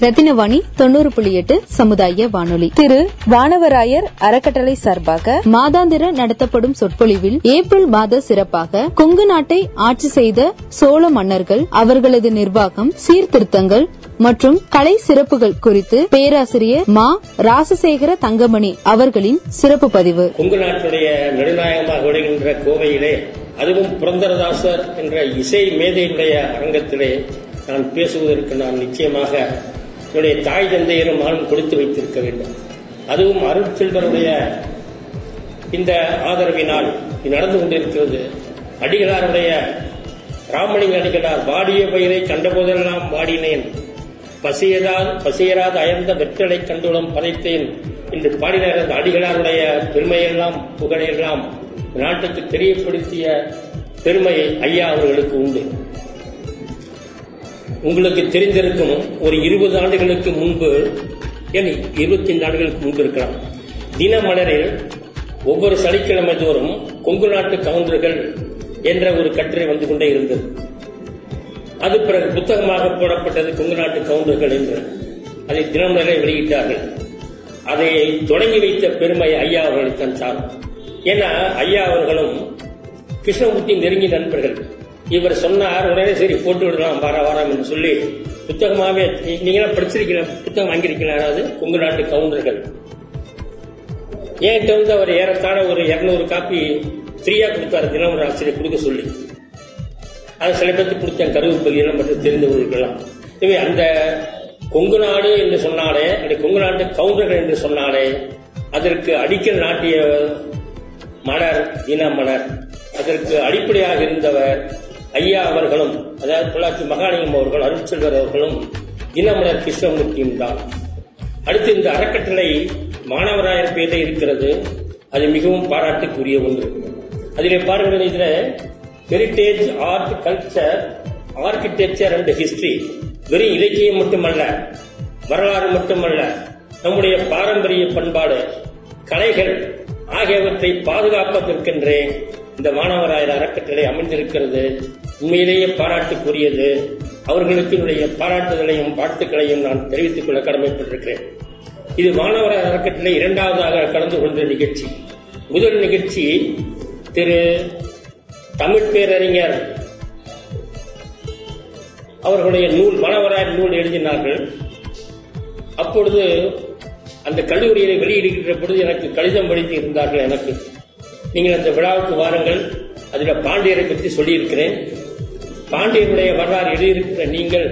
ரத்தினவாணி தொண்ணூறு புள்ளி எட்டு சமுதாய வானொலி. திரு வானவராயர் அறக்கட்டளை சார்பாக மாதாந்திர நடத்தப்படும் சொற்பொழிவில் ஏப்ரல் மாத சிறப்பாக கொங்கு நாட்டை ஆட்சி செய்த சோழ மன்னர்கள் அவர்களது நிர்வாகம் சீர்திருத்தங்கள் மற்றும் கலை சிறப்புகள் குறித்து பேராசிரியர் மா ராசசேகர தங்கமணி அவர்களின் சிறப்பு பதிவு. கொங்கு நாட்டுடைய நெடுநாயகமாக விடுகின்ற கோவையிலே அதுவும் புரந்தரதாசர் என்ற இசை மேதையுடைய அரங்கத்திலே நான் பேசுவதற்கு நான் நிச்சயமாக என்னுடைய தாய் தந்தையரும் மகன் கொடுத்து வைத்திருக்க வேண்டும். அதுவும் அருட்செல்வருடைய இந்த ஆதரவினால் நடந்து கொண்டிருக்கிறது. அடிகளாருடைய ராமலிங்க அடிகளார் வாடிய பயிரை கண்டபோதெல்லாம் வாடினேன். பசியதால் பசியராத அயர்ந்த வெற்றலை கண்டுளம் பதைத்தேன் என்று பாடினார் அந்த அடிகளாருடைய பெருமையெல்லாம் புகழையெல்லாம் நாட்டுக்கு தெரியப்படுத்திய பெருமை ஐயா அவர்களுக்கு உண்டு. உங்களுக்கு தெரிந்திருக்கும் ஒரு இருபது ஆண்டுகளுக்கு முன்பு ஏன் இருபத்தி ஐந்து ஆண்டுகளுக்கு முன்பு இருக்கலாம். தினமலரில் ஒவ்வொரு சனிக்கிழமை தோறும் கொங்கு நாட்டு கவுண்டர்கள் என்ற ஒரு கட்டுரை வந்து கொண்டே இருந்தது. அது பிறகு புத்தகமாக போடப்பட்டது கொங்கு நாட்டு கவுண்டர்கள் என்று. அதை தினமலரை வெளியிட்டார்கள். அதை தொடங்கி வைத்த பெருமை ஐயா அவர்களுக்கு சார் ஏன்னா ஐயா அவர்களும் கிருஷ்ணமூர்த்தி நெருங்கிய நண்பர்கள். இவர் சொன்னார் உடனே சரி போட்டு விடலாம் வார வாரம் என்று சொல்லி புத்தகமாவே நீங்களாம் படிச்சிருக்கீங்க புத்தகம் வாங்கியிருக்கீங்களா? அதாவது கொங்கு நாட்டு கவுண்டர்கள். என்கிட்ட வந்து அவர் ஏறத்தாழ ஒரு இருநூறு காப்பி ஃப்ரீயா கொடுத்தாரு தினமலர் ஆசிரியர் கொடுக்க சொல்லி. அதை சில பேருக்கு கொடுத்தேன் கருவூர் பகுதியெல்லாம் மட்டும் தெரிந்தவர்களுக்கெல்லாம். எனவே அந்த கொங்கு நாடு என்று சொன்னாலே அந்த கொங்கு நாட்டு கவுண்டர்கள் என்று சொன்னாலே அதற்கு அடிக்கல் நாட்டிய மலர் இன மலர் அதற்கு அடிப்படையாக இருந்தவர் ஐயா அவர்களும் அதாவது பொள்ளாச்சி மகாலிங்கம் அவர்கள் அருட்செல்வர் அவர்களும் தினமலர் கிருஷ்ணமூர்த்தியும் தான். அடுத்து இந்த அறக்கட்டளை மாணவராயர் பேதை இருக்கிறது. அது மிகவும் பாராட்டுக்குரிய ஒன்று. அதிலே பாருங்கள் இதில் heritage art culture architecture and history வெறும் இலக்கியம் மட்டுமல்ல வரலாறு மட்டுமல்ல நம்முடைய பாரம்பரிய பண்பாடு கலைகள் ஆகியவற்றை பாதுகாப்பதற்கென்றே இந்த மாணவராயர் அறக்கட்டளை அமைந்திருக்கிறது உண்மையிலேயே பாராட்டுக்குரியது. அவர்களுக்கு என்னுடைய பாராட்டுதலையும் வாழ்த்துக்களையும் நான் தெரிவித்துக் கொள்ள கடமைப்பட்டிருக்கிறேன். இது மாணவராயர் அறக்கட்டளை இரண்டாவதாக கலந்து கொண்ட நிகழ்ச்சி. முதல் நிகழ்ச்சி திரு தமிழ் பேரறிஞர் அவர்களுடைய நூல் மாணவராயர் நூல் எழுதினார்கள். அப்பொழுது அந்த கல்லூரியை வெளியிடுகின்ற பொழுது எனக்கு கடிதம் படித்து இருந்தார்கள் எனக்கு. நீங்கள் அந்த விழாவுக்கு வாருங்கள். அதில் பாண்டியரை பற்றி சொல்லியிருக்கிறேன். பாண்டியருடைய வரலாறு எழுதியிருக்கிற நீங்கள்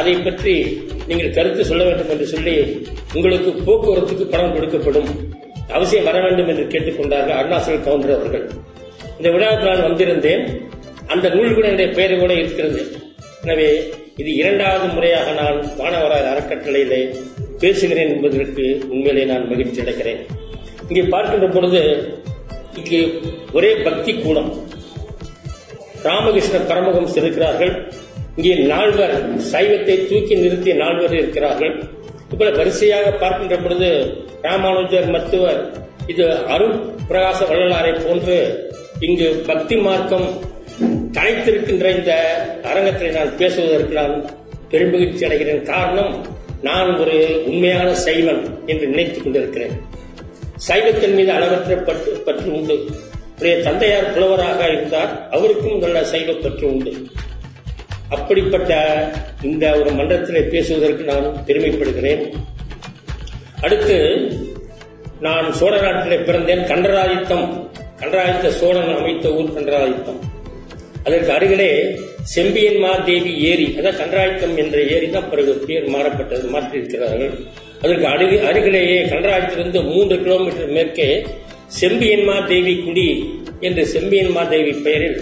அதை பற்றி நீங்கள் கருத்து சொல்ல வேண்டும் என்று சொல்லி உங்களுக்கு போக்குவரத்துக்கு பணம் கொடுக்கப்படும் அவசியம் வர வேண்டும் என்று கேட்டுக்கொண்டார்கள் அருணாசல் கவுண்டர் அவர்கள். இந்த விழாவுக்கு நான் வந்திருந்தேன். அந்த நூல் கூட என்னுடைய பெயர் கூட இருக்கிறது. எனவே இது இரண்டாவது முறையாக நான் மாணவராயர் அறக்கட்டளையிலே பேசுகிறேன் என்பதற்கு உண்மையிலே நான் மகிழ்ச்சி அடைகிறேன். இங்கே பார்க்கின்ற பொழுது இங்கு ஒரே பக்தி கூடம். ராமகிருஷ்ண பரமஹம்ஸ் இருக்கிறார்கள் இங்கே நால்வர் சைவத்தை தூக்கி நிறுத்திய நால்வர் இருக்கிறார்கள். இப்ப வரிசையாக பார்க்கின்ற பொழுது ராமானுஜர் மருத்துவர் இது அருள் பிரகாச வள்ளலாரை போன்று இங்கு பக்தி மார்க்கம் தனித்திருக்கின்ற இந்த அரங்கத்தில் நான் பேசுவதற்கு நான் பெருமகிழ்ச்சி அடைகிறேன். காரணம் நான் ஒரு உண்மையான சைவன் என்று நினைத்துக் கொண்டிருக்கிறேன். சைவத்தின் மீது அளவற்ற பற்று பற்று உண்டு. என்னுடைய தந்தையார் புலவராக இருந்தார். அவருக்கும் நல்ல சைவ பற்று உண்டு. அப்படிப்பட்ட இந்த ஒரு மன்றத்தில் பேசுவதற்கு நான் பெருமைப்படுகிறேன். அடுத்து நான் சோழ நாட்டிலே பிறந்தேன். கண்டராதித்தம். கண்டராதித்த சோழன் அமைத்த ஊர் கண்டராதித்தம். அதற்கு அருகிலே செம்பியன் மாதேவி ஏரி அதாவது கண்டராதித்தம் என்ற ஏரி தான் பிறகு பேர் மாறப்பட்டது மாற்றியிருக்கிறார்கள். அதற்கு அருகே அருகிலேயே கன்றாயத்திலிருந்து மூன்று கிலோமீட்டர் மேற்கே செம்பியன்மா தேவி குடி என்ற செம்பியன்மா தேவி பெயரில்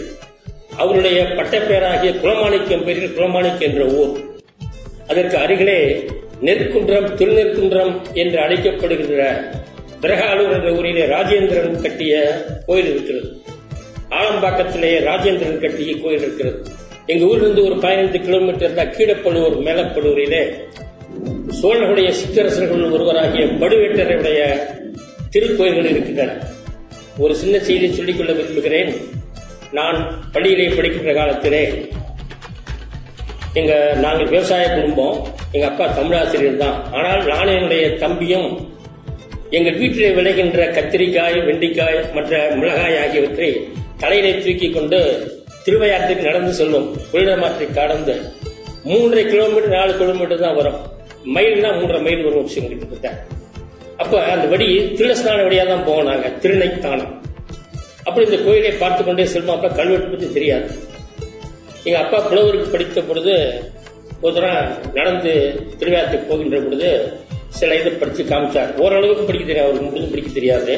அவருடைய பட்டப்பெயராகிய குலமாணிக்கம் பெயரில் குலமாணிக்கம் என்ற ஊர். அதற்கு அருகிலே நெற்குன்றம் திருநெற்குன்றம் என்று அழைக்கப்படுகின்ற பிரகாலூர் என்ற ஊரிலே ராஜேந்திரன் கட்டிய கோயில் இருக்கிறது. ஆலம்பாக்கத்திலேயே ராஜேந்திரன் கட்டிய கோயில் இருக்கிறது. எங்க ஊர்லேருந்து ஒரு பதினைந்து கிலோமீட்டர் தான் கீழப்பழுவூர் மேலப்பழுவூரிலே சோழர்களுடைய சிற்றரசர்கள் ஒருவராகிய படுவேட்டருடைய திருக்கோயில்கள் இருக்கின்றன. ஒரு சின்ன செய்தியை சொல்லிக்கொள்ள விரும்புகிறேன். நான் பள்ளியிலே படிக்கின்ற காலத்திலே எங்க நாங்கள் விவசாய குடும்பம் எங்க அப்பா தமிழாசிரியர் தான். ஆனால் நான் என்னுடைய தம்பியும் எங்கள் வீட்டிலே விளைகின்ற கத்திரிக்காய் வெண்டிக்காய் மற்ற மிளகாய் ஆகியவற்றை தலையிலே தூக்கி கொண்டு திருவையாற்றுக்கு நடந்து செல்வோம். கொள்ளிடமாற்றை கடந்து மூன்றரை கிலோமீட்டர் நாலு கிலோமீட்டர் தான் வரும். மைல்னா மூன்றரை மைல் வரும் விஷயம் கிட்டத்தட்ட. அப்ப அந்த வழி திருநஸ்நான வழியா தான் போவோம் நாங்க திருநைத்தானம். அப்படி இந்த கோயிலை பார்த்து கொண்டே செல்வோம். அப்ப கல்வெட்டு பற்றி தெரியாது. எங்க அப்பா புலவருக்கு படித்த பொழுது ஒரு தடவை நடந்து திருவையாற்றுக்கு போகின்ற பொழுது சில இதை படிச்சு காமிச்சார். ஓரளவுக்கு படிக்க தெரியாது அவருக்கு முழுதும் படிக்க தெரியாது.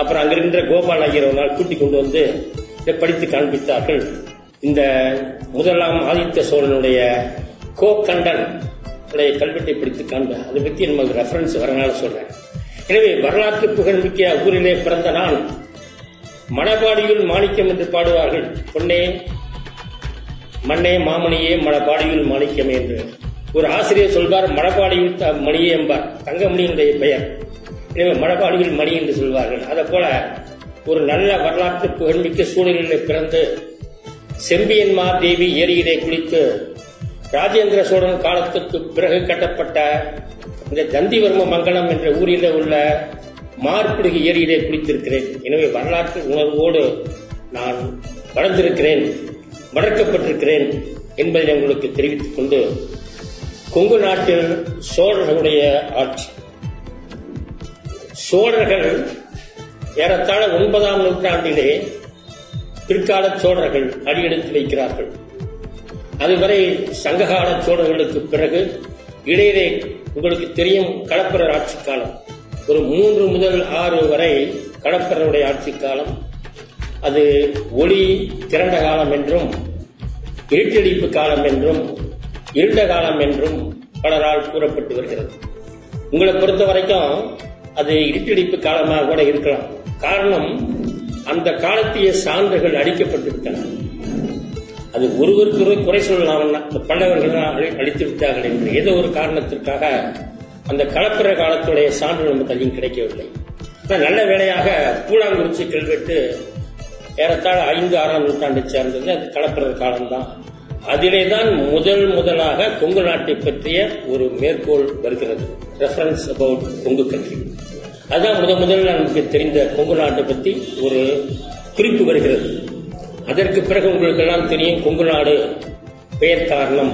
அப்புறம் அங்க இருக்கின்ற கோபால் ஐயர் ஒரு நாள் கூட்டி கொண்டு வந்து படித்து காண்பித்தார்கள். இந்த முதலாம் ஆதித்ய சோழனுடைய கோகண்டன் உடைய கல்வெட்டை படித்து காண்ப அதை பற்றி நமக்கு ரெஃபரன்ஸ் வரனால சொல்றேன். எனவே வரலாற்று புகழ்மிக்க ஊரிலே பிறந்த நான் மணபாடியுள் மாணிக்கம் என்று பாடுவார்கள். பொன்னே மண்ணே மாமணியே மணப்பாடியுள் மாணிக்கம் என்று. ஒரு ஆசிரியர் சொல்வார் மணபாடியில் த- மணியே என்பார். தங்கமணியினுடைய பெயர். எனவே மணபாடியில் மணி என்று சொல்வார்கள். அதை போல ஒரு நல்ல வரலாற்று புகழ்மிக்க சூழலில் பிறந்து செம்பியன்மா தேவி ஏரியிலே குளித்து ராஜேந்திர சோழன் காலத்துக்கு பிறகு கட்டப்பட்ட இந்த தந்திவர்ம மங்கலம் என்ற ஊரில் உள்ள மார்பிடுகு ஏரியிலே குளித்திருக்கிறேன். எனவே வரலாற்று உணர்வோடு நான் வளர்ந்திருக்கிறேன் வளர்க்கப்பட்டிருக்கிறேன் என்பதை உங்களுக்கு தெரிவித்துக் கொண்டு கொங்கு நாட்டில் சோழர்களுடைய ஆட்சி. சோழர்கள் ஏறத்தாழ ஒன்பதாம் நூற்றாண்டிலே பிற்கால சோழர்கள் அடியெடுத்து வைக்கிறார்கள். அதுவரை சங்ககால சோழர்களுக்கு பிறகு இடையிலே உங்களுக்கு தெரியும் கடப்பரர் ஆட்சி காலம். ஒரு மூன்று முதல் ஆறு வரை கடப்பரருடைய ஆட்சி காலம். அது ஒளி திரண்ட காலம் என்றும் இருட்டடிப்பு காலம் என்றும் இருண்ட காலம் என்றும் பலரால் கூறப்பட்டு வருகிறது. உங்களை பொறுத்த வரைக்கும் அது இருட்டடிப்பு காலமாக கூட இருக்கலாம். காரணம் அந்த காலத்திய சான்றுகள் அழிக்கப்பட்டு விட்டன அது ஒருவருக்கு ஒரு குறை சொல்லலாம் பல்லவர்கள் அழித்து விட்டார்கள் என்று. ஏதோ ஒரு காரணத்திற்காக அந்த கலப்பிற காலத்துடைய சான்று நமக்கு அதிகம் கிடைக்கவில்லை. நல்ல வேளையாக பூலாங்குறிச்சி கல்வெட்டு ஏறத்தாழ ஐந்து ஆறாம் நூற்றாண்டை சேர்ந்தது. அது கலப்பிரர் காலம்தான். அதிலே தான் முதல் முதலாக கொங்கு நாட்டை பற்றிய ஒரு மேற்கோள் வருகிறது. ரெஃபரன்ஸ் அபவுட் கொங்கு கண்ட்ரி அதுதான் முதன் முதல்ல நமக்கு தெரிந்த கொங்கு நாட்டை பற்றி ஒரு குறிப்பு வருகிறது. அதற்கு பிறகு உங்களுக்கு எல்லாம் தெரியும் கொங்கு நாடு பெயர் காரணம்.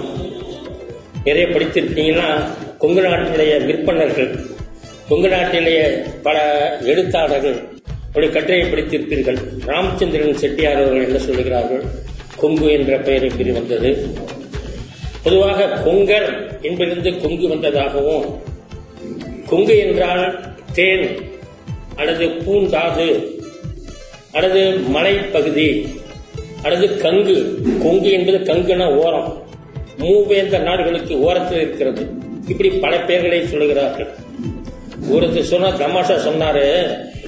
நிறைய படித்திருக்கீங்கன்னா கொங்கு நாட்டினுடைய விற்பனர்கள் கொங்கு நாட்டிலேயே பல எழுத்தாளர்கள் அவருடைய கட்டுரையை படித்திருப்பீர்கள். ராமச்சந்திரன் செட்டியார் அவர்கள் என்ன சொல்லுகிறார்கள்? கொங்கு என்ற பெயர் எப்படி வந்தது. பொதுவாக கொங்கர் என்பதிலிருந்து கொங்கு வந்ததாகவும் கொங்கு என்றால் தேன் அல்லது பூந்தாது அல்லது மலைப்பகுதி அல்லது கங்கு. கொங்கு என்பது கங்குனா ஓரம். மூவேந்த நாடுகளுக்கு ஓரத்தில் இருக்கிறது. இப்படி பல பெயர்களை சொல்லுகிறார்கள். ஒருத்தர் சொன்னா தமாஷா சொன்னாரு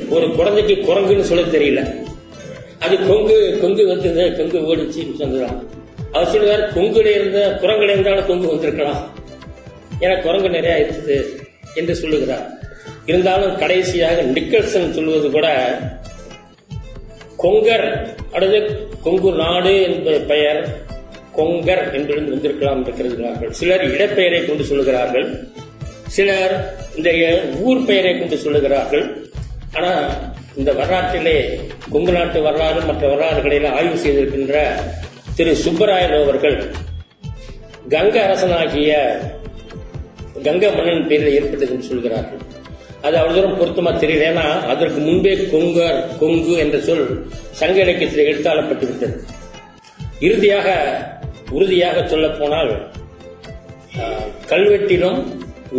ஒரு குழந்தைக்கு குரங்குன்னு சொல்ல தெரியல. அது கொங்கு கொங்கு வந்தது கொங்கு ஓடிச்சுன்னு சொன்னதான் அவர் சொல்லுவார் கொங்குல இருந்த குரங்குல இருந்தாலும் கொங்கு வந்திருக்கலாம். ஏன்னா குரங்கு நிறைய இருக்குது என்று சொல்லுகிறார். இருந்தாலும் கடைசியாக நிக்கல்சன் சொல்வது கூட கொங்கர் அல்லது கொங்கு நாடு என்ப பெயர் கொங்கர் என்பதிலிருந்து வந்திருக்கலாம் என்று கருதுகிறார்கள். சிலர் இடப்பெயரை கொண்டு சொல்லுகிறார்கள். சிலர் இந்த ஊர் பெயரை கொண்டு சொல்லுகிறார்கள். ஆனால் இந்த வரலாற்றிலே கொங்கு நாட்டு வரலாறு மற்ற வரலாறுகளில் ஆய்வு செய்திருக்கின்ற திரு சுப்பராயன் அவர்கள் கங்க அரசனாகிய கங்க மன்னன் பேரில் ஏற்பட்டது என்று சொல்கிறார்கள் அது அவ்வளவு தூரம் பொருத்தமா தெரியல. ஏன்னா அதற்கு முன்பே கொங்கர் கொங்கு என்ற சொல் சங்க இலக்கியத்தில் எடுத்தாளப்பட்டு விட்டது. இறுதியாக உறுதியாக சொல்ல போனால் கல்வெட்டிலும்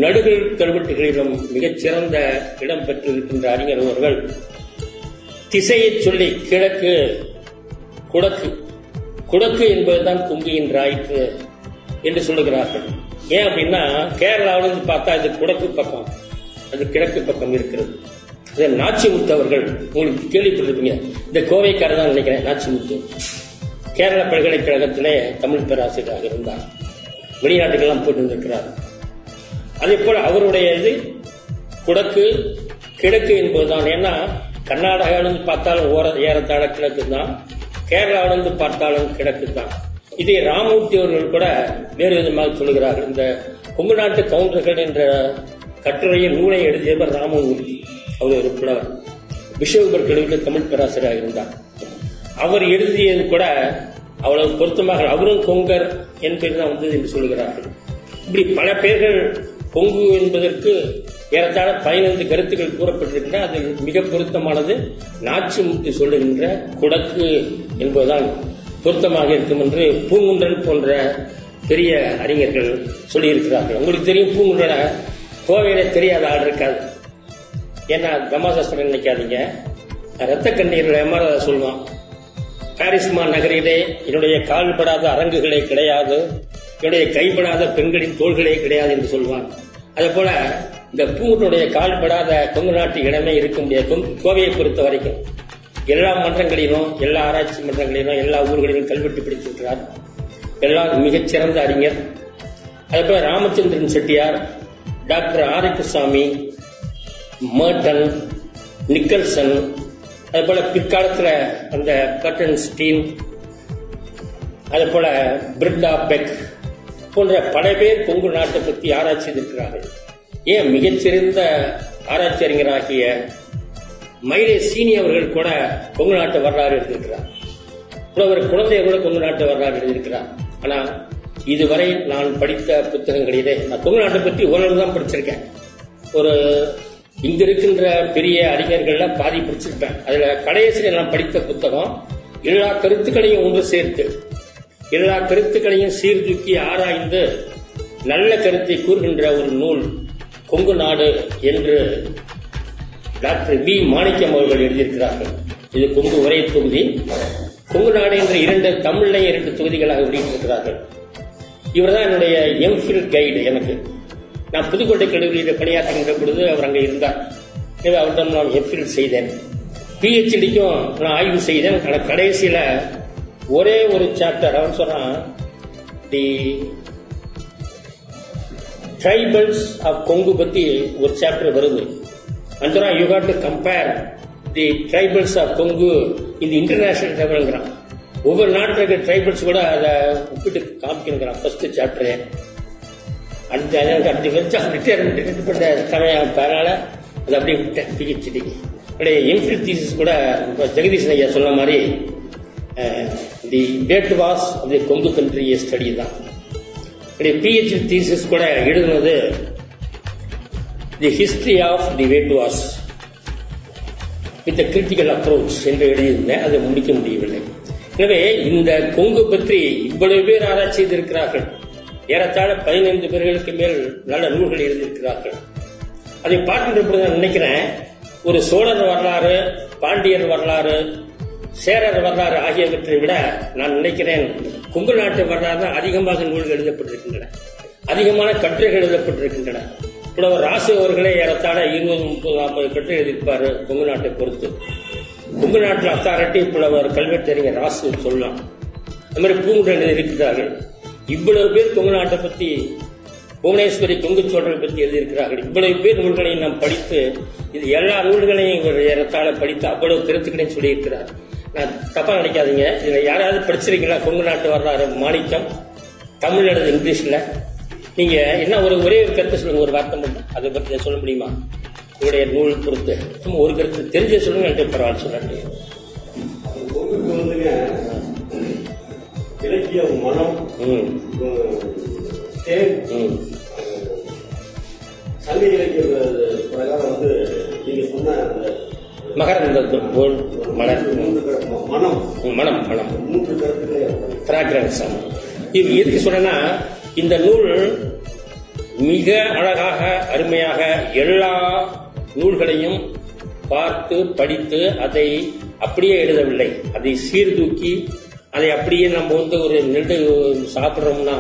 நடுகள் கல்வெட்டுகளிலும் மிகச்சிறந்த இடம் பெற்றிருக்கின்ற அறிஞர் அவர்கள் திசையை சொல்லி கிழக்கு குடக்கு. குடக்கு என்பதுதான் கொங்கு என்று ஆயிற்று என்று சொல்லுகிறார்கள். ஏன் அப்படின்னா கேரளாவிலிருந்து பார்த்தா இது குடக்கு பக்கம். அது கிழக்கு பக்கம் இருக்கிறது. இது நாச்சிமுத்து அவர்கள் உங்களுக்கு கேள்விப்பட்டிருப்பீங்க. இந்த கோவைக்காரர் தான் நினைக்கிறேன் நாச்சிமுத்து. கேரள பல்கலைக்கழகத்திலே தமிழ் பேராசிரியராக இருந்தார். வெளிநாட்டுக்கெல்லாம் போயிட்டு வந்திருக்கிறார். அதே போல அவருடைய இது குடக்கு கிழக்கு என்பதுதான். ஏன்னா கர்நாடகாவிலிருந்து பார்த்தாலும் ஓர ஏறத்தாழ கிழக்கு தான். கேரளாவிலிருந்து பார்த்தாலும் கிழக்கு தான். இதை ராமமூர்த்தி அவர்கள் கூட வேறு விதமாக சொல்லுகிறார்கள். இந்த கொங்கு நாட்டு கவுண்டர்கள் என்ற கட்டுரையை நூலை எழுதியவர் ராமமூர்த்தி. அவர் ஒரு புலவர். பிஷவுபர் கல்லூரியில் தமிழ் பேராசிரியராக இருந்தார். அவர் எழுதியது கூட அவ்வளவு பொருத்தமாக அவரும் கொங்கர் என்பது தான் வந்தது என்று சொல்கிறார்கள் இப்படி பல பேர்கள் கொங்கு என்பதற்கு ஏறத்தாழ பதினைந்து கருத்துக்கள் கூறப்பட்டிருக்கின்றன. அது மிக பொருத்தமானது. நாச்சிமுத்து சொல்லுகின்ற குடக்கு என்பதுதான் பொருத்தமாக இருக்கும் என்று பூங்குன்றன் போன்ற பெரிய அறிஞர்கள் சொல்லியிருக்கிறார்கள். உங்களுக்கு தெரியும் பூங்குன்றனை கோவையில தெரியாத ஆள் இருக்காது. ஏன்னா தமாசாஸ்திரம் நினைக்காதீங்க. ரத்த கண்ணீர்கள் எம்மாறத சொல்லுவான் பாரிஸ்மா நகரிலே என்னுடைய கால் படாத அரங்குகளே கிடையாது. என்னுடைய கைப்படாத பெண்களின் தோள்களே கிடையாது என்று சொல்வான். அதே போல இந்த பூனுடைய கால் படாத கொங்கு நாட்டு இடமே இருக்க முடியாது. கோவையை பொறுத்த வரைக்கும். எல்லா மன்றங்களிலும் எல்லா ஆராய்ச்சி மன்றங்களிலும் எல்லா ஊர்களிலும் கல்வெட்டு பிடித்திருக்கிறார். எல்லாம் மிகச்சிறந்த அறிஞர். அதே போல Ramachandran Chettiar doctor Arikkusamy Murton Nicholson அதுபோல் பிற்காலத்தில் அந்த கட்டன் ஸ்டீன் அதுபோல் போல பிரிட்டா பெக் போன்ற பல பேர் கொங்கு நாட்டை பற்றி ஆராய்ச்சி இருக்கிறார்கள் ஏன் மிகச்சிறந்த ஆராய்ச்சி அறிஞராகிய மயிலே சீனி அவர்கள் கூட கொங்கு நாட்டு வரலாறு எழுதியிருக்கிறார். புலவர் குழந்தைய கூட கொங்கு நாட்டு வரலாறு எழுதியிருக்கிறார். ஆனால் இதுவரை நான் படித்த புத்தகங்களிலே நான் கொங்கு நாட்டை பற்றி ஓரளவு தான் படிச்சிருக்கேன். ஒரு இங்க இருக்கின்ற பெரிய அறிஞர்கள்ல பாதி படிச்சிருப்பேன். அதுல கடைசியில் நான் படித்த புத்தகம் எல்லா கருத்துக்களையும் ஒன்று சேர்த்து எல்லா கருத்துக்களையும் சீர்தூக்கி ஆராய்ந்து நல்ல கருத்தை கூறுகின்ற ஒரு நூல் கொங்கு நாடு என்று டாக்டர் வி. மாணிக்கம் அவர்கள் எழுதியிருக்கிறார்கள். இது கொங்கு உரை தொகுதி. கொங்கு நாடு என்ற இரண்டு தமிழ்லையும் இரண்டு தொகுதிகளாக வெளியிட்டிருக்கிறார்கள். இவர் தான் என்னுடைய எம்ஃபில் கைடு எனக்கு. நான் புதுக்கோட்டை கல்லூரியில் பணியாற்றுகின்ற பொழுது அவர் அங்கே இருந்தார். எனவே அவரிடம் நான் எம்ஃபில் செய்தேன். பிஹெச்டிக்கும் நான் ஆய்வு செய்தேன். ஆனால் கடைசியில் ஒரே ஒரு சாப்டர் அவர் சொன்னான் தி ட்ரைபல்ஸ் ஆஃப் கொங்கு பத்தி ஒரு சாப்டர் வருது. Anjana you had to compare the tribals of Kongu இந்த இன்டர்நேஷனல் லெவலுங்கிறான் ஒவ்வொரு நாட்டில் இருக்கிற ட்ரைபல்ஸ் கூட அதை ஒப்பிட்டு காமிக்கணுங்கிறான் ஃபர்ஸ்ட் சாப்டரே அடுத்த எனக்கு அப்படி வச்சு ரிட்டையர்மெண்ட் பண்ண சமயம் அதனால அதை அப்படியே விட்டேன் பிஹெச்டி அப்படியே எம்ஃபில் தீசிஸ் கூட ஜெகதீஷ் ஐயா சொன்ன மாதிரி தி டேட் வாஸ் அப்படி கொங்கு கண்ட்ரி ஸ்டடி தான். அப்படியே பிஹெச்டி தீசிஸ் கூட எழுதுனது the history of the Vedas with critical approach என்று எழுதியிருந்தேன். அதை முடிக்க முடியவில்லை. எனவே இந்த கொங்கு பற்றி இவ்வளவு பேர் ஆராய்ச்சி செய்திருக்கிறார்கள். ஏறத்தாழ பதினைந்து பேர்களுக்கு மேல் நல்ல நூல்கள் எழுதியிருக்கிறார்கள். அதை பார்க்கின்ற பொழுது நான் நினைக்கிறேன் ஒரு சோழர் வரலாறு பாண்டியர் வரலாறு சேரர் வரலாறு ஆகியவற்றை விட நான் நினைக்கிறேன் கொங்கு நாட்டு வரலாறு தான் அதிகமாக நூல்கள் எழுதப்பட்டிருக்கின்றன. அதிகமான கட்டுரைகள் எழுதப்பட்டிருக்கின்றன. புலவர் ராசு அவர்களே ஏறத்தாழ இருபது முப்பது நாற்பது கட்டுரை எழுதியிருப்பார் கொங்கு நாட்டை பொறுத்து. கொங்கு நாட்டில் அத்தாரிட்டி புலவர் கல்வெட்டறிஞர் ராசு சொல்லலாம் அது மாதிரி பூங்குடன் இருக்கிறார்கள். இவ்வளவு பேர் கொங்கு நாட்டை பத்தி புவனேஸ்வரி தொங்கு சோழரை பற்றி எழுதியிருக்கிறார்கள். இவ்வளவு பேர் நூல்களையும் நாம் படித்து இது எல்லா நூல்களையும் இவர் ஏறத்தாழ படித்து அவ்வளவு கருத்துக்களையும் சொல்லியிருக்கிறார். நான் தப்பா நினைக்காதீங்க. இதுல யாராவது படிச்சிருக்கீங்களா? கொங்கு நாட்டு வரலாறு மாணிக்கம். தமிழ் அல்லது இங்கிலீஷ்ல. நீங்க என்ன ஒரு ஒரே ஒரு கருத்தை சொல்லுங்க ஒரு வார்த்தை மட்டும். அதை பற்றி சொல்ல முடியுமா? உங்களுடைய நூல் பொறுத்து சும்மா ஒரு கருத்து தெரிஞ்ச சொல்லுங்க என்கிட்ட பரவாயில்ல சொல்லாட்டி கொங்குக்கு வந்துங்க இலக்கிய மனம் சங்க இலக்கிய பிரகாரம் வந்து நீங்க சொன்ன மகரந்தம் போல் மலர். மனம். மனம் மனம். பிராக்ரன்ஸ் இது எதுக்கு சொல்றேன்னா இந்த நூல் மிக அழகாக அருமையாக எல்லா நூல்களையும் பார்த்து படித்து அதை அப்படியே எழுதவில்லை. அதை சீர்தூக்கி அதை அப்படியே நம்ம வந்து ஒரு நெல் சாப்பிட்றோம்னா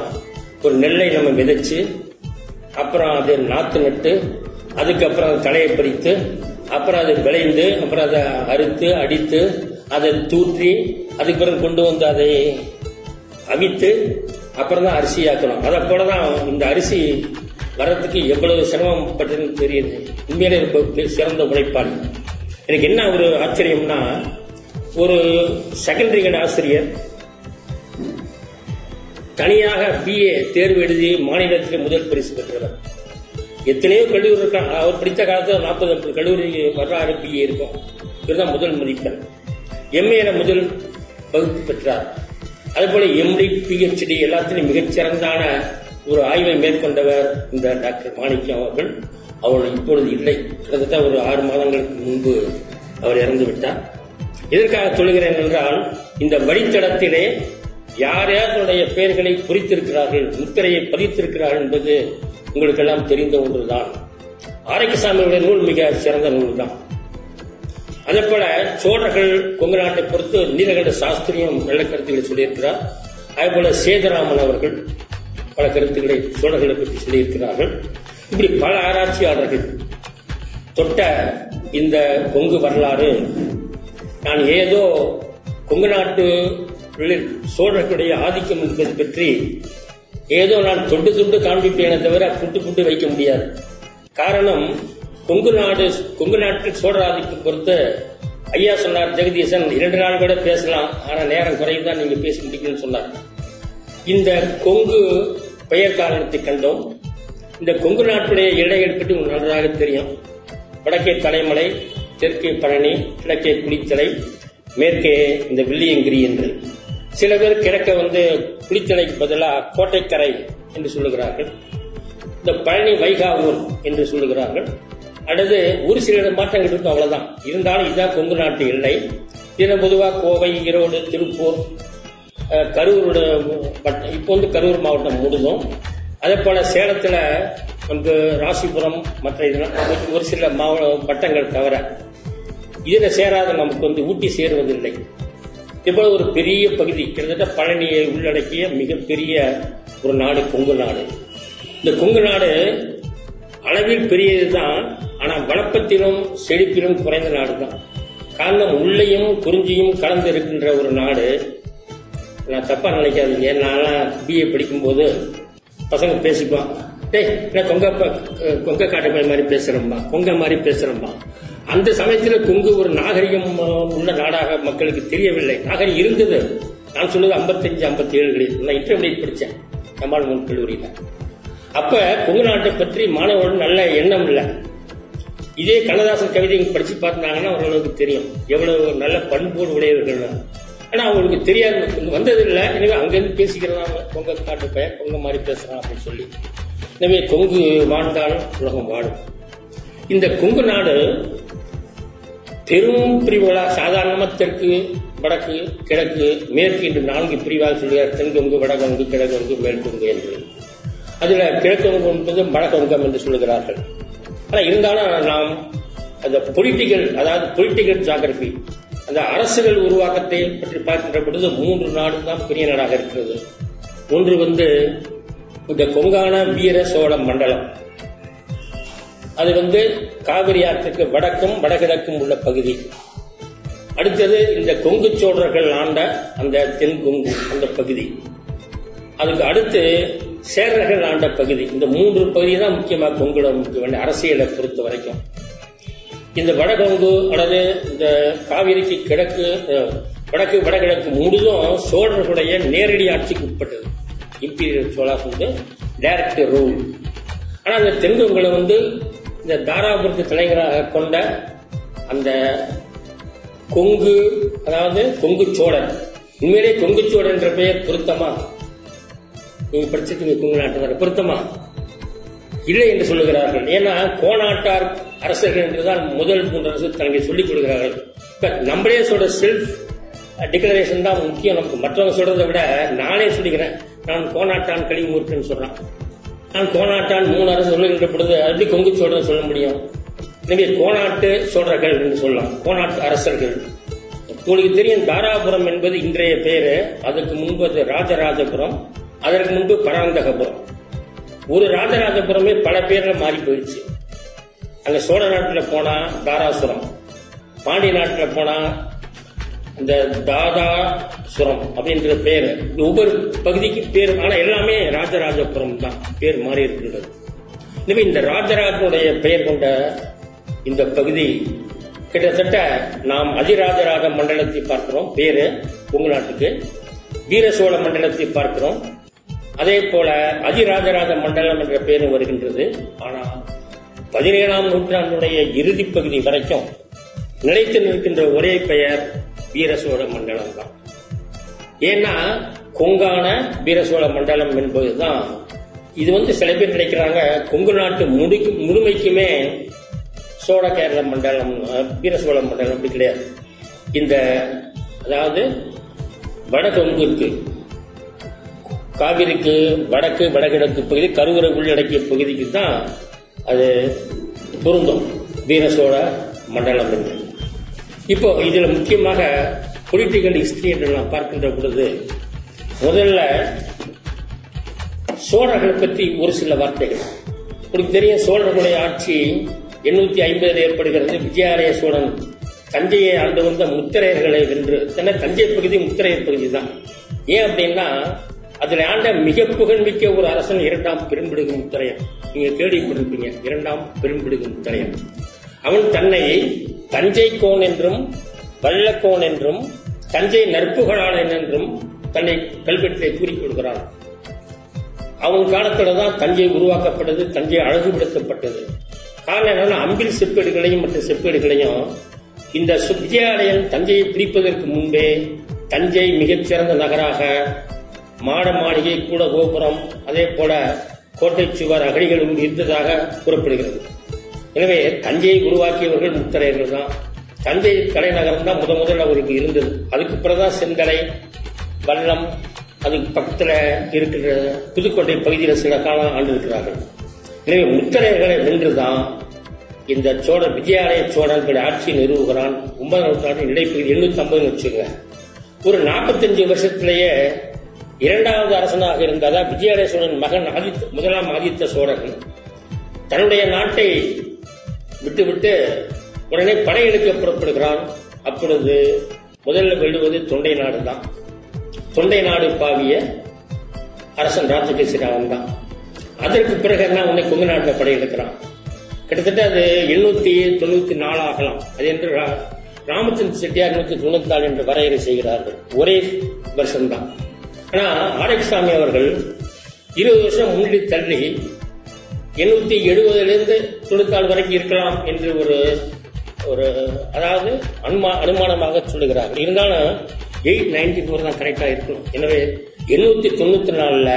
ஒரு நெல்லை நம்ம விதைச்சு அப்புறம் அதை நாற்று நட்டு அதுக்கப்புறம் அது களையை பறித்து அப்புறம் அது விளைந்து அப்புறம் அதை அறுத்து அடித்து அதை தூற்றி அதுக்கு பிறகு கொண்டு வந்து அதை அவித்து அப்புறம் தான் அரிசி ஆக்கணும் அதை போல தான் இந்த அரிசி வர்றதுக்கு எவ்வளவு சிரமப்பட்டதுன்னு தெரியுது. உண்மையிலே சிறந்த உழைப்பாளி. எனக்கு என்ன ஒரு ஆச்சரியம்னா ஒரு செகண்டரி கிரேட் ஆசிரியர் தனியாக பிஏ தேர்வு எழுதி மாநிலத்தில் முதல் பரிசு பெற்றவர். எத்தனையோ கல்லூரி இருக்கான் அவர் படித்த காலத்தில் நாற்பது கல்லூரி வரலாறு பிஏ இருக்கும். இதுதான் முதல் மதிப்பெண். எம்ஏல முதல் வகுப்பு பெற்றார். அதுபோல எம்டி பிஹெச்டி எல்லாத்திலும் மிகச்சிறந்தான ஒரு ஆய்வை மேற்கொண்டவர் இந்த டாக்டர் மாணிக்கம் அவர்கள். அவர் இப்பொழுது இல்லை. கிட்டத்தட்ட ஒரு ஆறு மாதங்களுக்கு முன்பு அவர் இறந்து விட்டார். எதற்காக சொல்கிறேன் என்றால் இந்த வழித்தடத்திலே யார் யார் தன்னுடைய பெயர்களை குறித்திருக்கிறார்கள் முத்திரையை பதித்திருக்கிறார்கள் என்பது உங்களுக்கெல்லாம் தெரிந்த ஒன்றுதான். ஆரோக்கியசாமியுடைய நூல் மிக சிறந்த நூல் தான் அதே போல சோழர்கள் கொங்கு நாட்டை பொறுத்து நீலகண்ட சாஸ்திரியம் நல்ல கருத்துக்களை சொல்லியிருக்கிறார். அதே போல சேதராமன் அவர்கள் பல கருத்துக்களை சோழர்களை பற்றி சொல்லியிருக்கிறார்கள். இப்படி பல ஆராய்ச்சியாளர்கள் தொட்ட இந்த கொங்கு வரலாறு நான் ஏதோ கொங்கு நாட்டு சோழர்களுடைய ஆதிக்கம் என்பது பற்றி ஏதோ நான் தொண்டு தொண்டு காண்பிப்பேனே தவிர புட்டு புட்டு வைக்க முடியாது. காரணம் கொங்கு நாடு கொங்கு நாட்டில் சோழர் ஆதிக்கம் பொறுத்து ஐயா சொன்னார் ஜெகதீசன் இரண்டு நாள் கூட பேசலாம். ஆனா நேரம் குறைவு தான் நீங்க பேச முடியும்னு சொன்னார். இந்த கொங்கு பெயர் காரணத்தை கண்டோம். இந்த கொங்கு நாட்டுடைய எல்லைகள் பற்றி உங்களுக்கு நன்றாக தெரியும். வடக்கே தலைமலை தெற்கே பழனி கிழக்கே குளித்தலை மேற்கே இந்த வில்லியங்கிரி என்று. சில பேர் கிழக்க வந்து குளித்தலைக்கு பதிலாக கோட்டைக்கரை என்று சொல்லுகிறார்கள். இந்த பழனி வைகாவூர் என்று சொல்லுகிறார்கள். அல்லது ஒரு சில மாற்றங்கள் இருக்கும் அவ்வளவுதான். இருந்தாலும் இதுதான் கொங்கு நாட்டு எல்லை. இதன் பொதுவாக கோவை ஈரோடு திருப்பூர் கரூரோட வட்ட- இப்போ வந்து கரூர் மாவட்டம் முழுதும் அதே போல சேலத்துல வந்து ராசிபுரம் மற்ற இதெல்லாம் ஒரு- ஒரு சில மாவட்ட வட்டங்கள் தவிர இதில் சேராத நமக்கு வந்து ஊட்டி சேருவதில்லை. இப்போ ஒரு பெரிய பகுதி கிட்டத்தட்ட பழனியை உள்ளடக்கிய மிகப்பெரிய ஒரு நாடு கொங்கு நாடு. இந்த கொங்கு நாடு அளவில் பெரியது தான் ஆனா வளப்பத்திலும் செழிப்பிலும் குறைந்த நாடு தான் காரணம் உள்ளையும் குறிஞ்சியும் கலந்து இருக்கின்ற ஒரு நாடு நான் தப்பா நினைக்காதீங்க. நான்லாம் பிஏ படிக்கும்போது பசங்க பேசிப்பான் டேய் நான் கொங்க கொங்க காட்டு மாதிரி பேசுறேன்பா. கொங்க மாதிரி பேசுறேன்பா. அந்த சமயத்தில் கொங்கு ஒரு நாகரிகம் உள்ள நாடாக மக்களுக்கு தெரியவில்லை. நாகரிகம் இருந்தது. நான் சொல்லுது 55 57 ஏழுகளில் நான் இன்டர்மீடியட் படித்தேன் கமால் முன் கல்லூரியில். அப்ப கொங்கு நாட்டை பற்றி மாணவர்கள் நல்ல எண்ணம் இல்லை. இதே கண்ணதாசன் கவிதை படிச்சு பார்த்தாங்கன்னா ஓரளவுக்கு தெரியும். எவ்வளவு நல்ல பண்போடு உடையவர்கள் ஆனா அவங்களுக்கு தெரியாது. வந்தது இல்லை எனவே அங்கிருந்து பேசிக்கிறாங்க கொங்க காட்டு பெயர் கொங்க மாதிரி பேசுறான் அப்படின்னு சொல்லி. எனவே கொங்கு வாழ்ந்தால் உலகம் வாழும். இந்த கொங்கு நாடு பெரும் பிரிவுகளா சாதாரணமா தெற்கு வடக்கு கிழக்கு மேற்கு என்று நான்கு பிரிவாக சொல்கிறார் தென்கொங்கு வடகொங்கு கிழக்கொங்கு மேற்கொங்கு என்று. அதில் கிழக்கொங்கு என்பது வடகொங்கம் என்று சொல்லுகிறார்கள். ஆனால் இருந்தாலும் நாம் அந்த பொலிட்டிக்கல் அதாவது பொலிட்டிக்கல் ஜாகிரபி அந்த அரசுகள் உருவாக்கத்தை பற்றி பார்க்கின்ற பொழுது மூன்று நாடு தான் பெரிய நாடாக இருக்கிறது. ஒன்று வந்து இந்த கொங்கான வீர சோழ மண்டலம். அது வந்து காவிரி ஆற்றுக்கு வடக்கும் வடகிழக்கும் உள்ள பகுதி. அடுத்தது இந்த கொங்கு சோழர்கள் ஆண்ட அந்த தென் கொங்கு அந்த பகுதி. அதுக்கு அடுத்து சேரர்கள் ஆண்ட பகுதி. இந்த மூன்று பகுதி தான் முக்கியமாக கொங்குல முக்கிய வேண்டிய அரசியலை பொறுத்த வரைக்கும். இந்த வடகொங்கு அல்லது இந்த காவிரிக்கு கிழக்கு வடக்கு வடகிழக்கு முழுதும் சோழர்களுடைய நேரடி ஆட்சிக்கு உட்பட்டது. இம்பீரியல் சோழாஸ் வந்து டைரக்ட் ரூல் ஆனா அந்த தென்கொங்குல வந்து இந்த தாராபுரத்து தலைவராக கொண்ட அந்த கொங்கு அதாவது கொங்கு சோழன். உண்மையிலே கொங்கு சோழன் என்ற பெயர் பொருத்தமா? நீங்க படிச்சிருக்கீங்க கொங்கு நாட்டு பொருத்தமா? இல்லை என்று சொல்லுகிறார்கள். ஏன்னா கோநாட்டார் அரசர்கள் என்றுதான் முதல் மூன்று அரசு தனக்கு சொல்லிக் கொடுக்கிறார்கள். இப்ப நம்மளே சொல்ற செல்ஃப் டிக்ளரேஷன் தான் முக்கியம். நமக்கு மற்றவங்க சொல்றதை விட நானே சொல்லிக்கிறேன். நான் கோணாட்டான் கலிமூர்த்தன் சொல்றான். நான் கோணாட்டான் மூணு அரசு சொல்லுகின்ற பொழுது அப்படி கொங்கு சோழன் சொல்ல முடியும்? எனவே கோணாட்டு சோழர்கள் என்று சொல்லலாம். கோணாட்டு அரசர்கள். உங்களுக்கு தெரியும் தாராபுரம் என்பது இன்றைய பேரு. அதற்கு முன்பு அது ராஜராஜபுரம் அதற்கு முன்பு பராந்தகபுரம். ஒரு ராஜராஜபுரமே பல பேர்ல மாறி போயிடுச்சு. அங்க சோழ நாட்டில் போனா தாராசுரம் பாண்டிய நாட்டில் போனா இந்த தாதாசுரம் அப்படின்ற பேர். ஒவ்வொரு பகுதிக்கு பேர் ஆனா எல்லாமே ராஜராஜபுரம் தான் பேர் மாறி இருக்கின்றது. எனவே இந்த ராஜராஜனுடைய பெயர் கொண்ட இந்த பகுதி கிட்டத்தட்ட நாம் அதிராஜராஜ மண்டலத்தை பார்க்கிறோம் பேரு உங்க நாட்டுக்கு. வீர சோழ மண்டலத்தை பார்க்கிறோம். அதே போல அதிராஜராஜ மண்டலம் என்ற பேரும் வருகின்றது. ஆனா பதினேழாம் நூற்றாண்டுடைய இறுதி பகுதி வரைக்கும் நிலைத்து நிற்கின்ற ஒரே பெயர் வீரசோழ மண்டலம் தான். ஏன்னா கொங்கான வீரசோழ மண்டலம் என்பதுதான். இது வந்து சில பேர் நினைக்கிறாங்க கொங்கு நாட்டு முடிக்கு முழுமைக்குமே சோழ கேரள மண்டலம் வீரசோழ மண்டலம் அப்படி கிடையாது. இந்த அதாவது வடகொங்குக்கு காவிரிக்கு வடக்கு வடகிழக்கு பகுதி கருவறை உள்ளடக்கிய பகுதிக்கு தான் அது பொருந்தும். வீர சோழ மண்டலம் என்று. இப்போ இதில் முக்கியமாக பொலிட்டிக்கல் ஹிஸ்டரி என்று நாம் பார்க்கின்ற பொழுது முதல்ல சோழர்களை பற்றி ஒரு சில வார்த்தைகள். உங்களுக்கு தெரியும் சோழர்களுடைய ஆட்சி எண்ணூத்தி ஐம்பதில் ஏற்படுகிறது. விஜயாலய சோழன் தஞ்சையை ஆண்டு வந்த முத்திரையர்களை வென்று தன்னை தஞ்சை பகுதி முத்திரையர் பகுதி தான். ஏன் அப்படின்னா அதில் ஆண்ட மிக புகழ்மிக்க ஒரு அரசன் இரண்டாம் பெரும்பிடுகும் முத்திரையன் நீங்க கேள்விப்பட்டிருப்பீங்க இரண்டாம் பெரும்பிடுகும் முத்திரையன் அவன் தன்னை தஞ்சை கோன் என்றும் வல்லக்கோன் என்றும் தஞ்சை நற்புகழாளன் என்றும் தன்னை கல்வெட்டிலே கூறிக்கொள்கிறான் அவன் காலத்துல தான் தஞ்சை உருவாக்கப்பட்டது தஞ்சை அழகுபடுத்தப்பட்டது. காரணம் என்னன்னா அம்பில் செப்பேடுகளையும் மற்ற செப்பேடுகளையும் இந்த சுத்தியாலயம் தஞ்சையை பிரிப்பதற்கு முன்பே தஞ்சை மிகச்சிறந்த நகராக மாட மாளிகை கூட கோபுரம் அதே போல கோட்டை சுவர் அகழிகளும் இருந்ததாக கூறப்படுகிறது. எனவே தஞ்சையை உருவாக்கியவர்கள் முத்தரையர்கள் தான். தஞ்சை தலைநகரம் தான் முத முதல் அவருக்கு இருந்தது. அதுக்கு பிறகுதான் செந்தலை வல்லம் அதுக்கு பக்கத்தில் இருக்கிற புதுக்கோட்டை பகுதியில் சில காலம் ஆண்டு இருக்கிறார்கள் எனவே முத்தரையர்களை வென்றுதான் இந்த சோழ விஜயாலய சோழர்களுடைய ஆட்சியை நிறுவுகிறான். ஒன்பதாம் நூற்றாண்டு இடைப்பகுதி எழுநூத்தி ஐம்பதுன்னு வச்சுங்க ஒரு நாற்பத்தஞ்சு வருஷத்திலேயே இரண்டாவது அரசனாக இருந்ததா விஜயாலய மகன் ஆதித்த முதலாம் ஆதித்த சோழன். தன்னுடைய நாட்டை விட்டுவிட்டு உடனே படையெடுக்க புறப்படுகிறான். அப்பொழுது முதல்ல வெல்லுவது தொண்டை நாடு தான் தொண்டை நாடு பாவிய அரசன் ராஜகேசிராவன் தான். அதற்கு பிறகு என்ன உன்னை கொங்கு நாட்டில் படையெடுக்கிறான். கிட்டத்தட்ட அது எழுநூத்தி தொண்ணூத்தி நாலு ஆகலாம் அது என்று ரா- ராமச்சந்திர செட்டியார் நூத்தி தொண்ணூத்தி நாலு என்று வரையறை செய்கிறார்கள். ஒரே வருஷம்தான். ஆனா ஆரோக்கியசாமி அவர்கள் இருபது வருஷம் முள்ளி தள்ளி எண்ணூத்தி எழுபதுலேருந்து தொண்ணூத்தாறு வரைக்கும் இருக்கலாம் என்று ஒரு ஒரு அதாவது அனுமா அனுமானமாக சொல்லுகிறார்கள். இருந்தாலும் எயிட் நைன்டி ஃபோர் தான் கரெக்டா இருக்கும். எனவே எண்ணூத்தி தொண்ணூத்தி நாலுல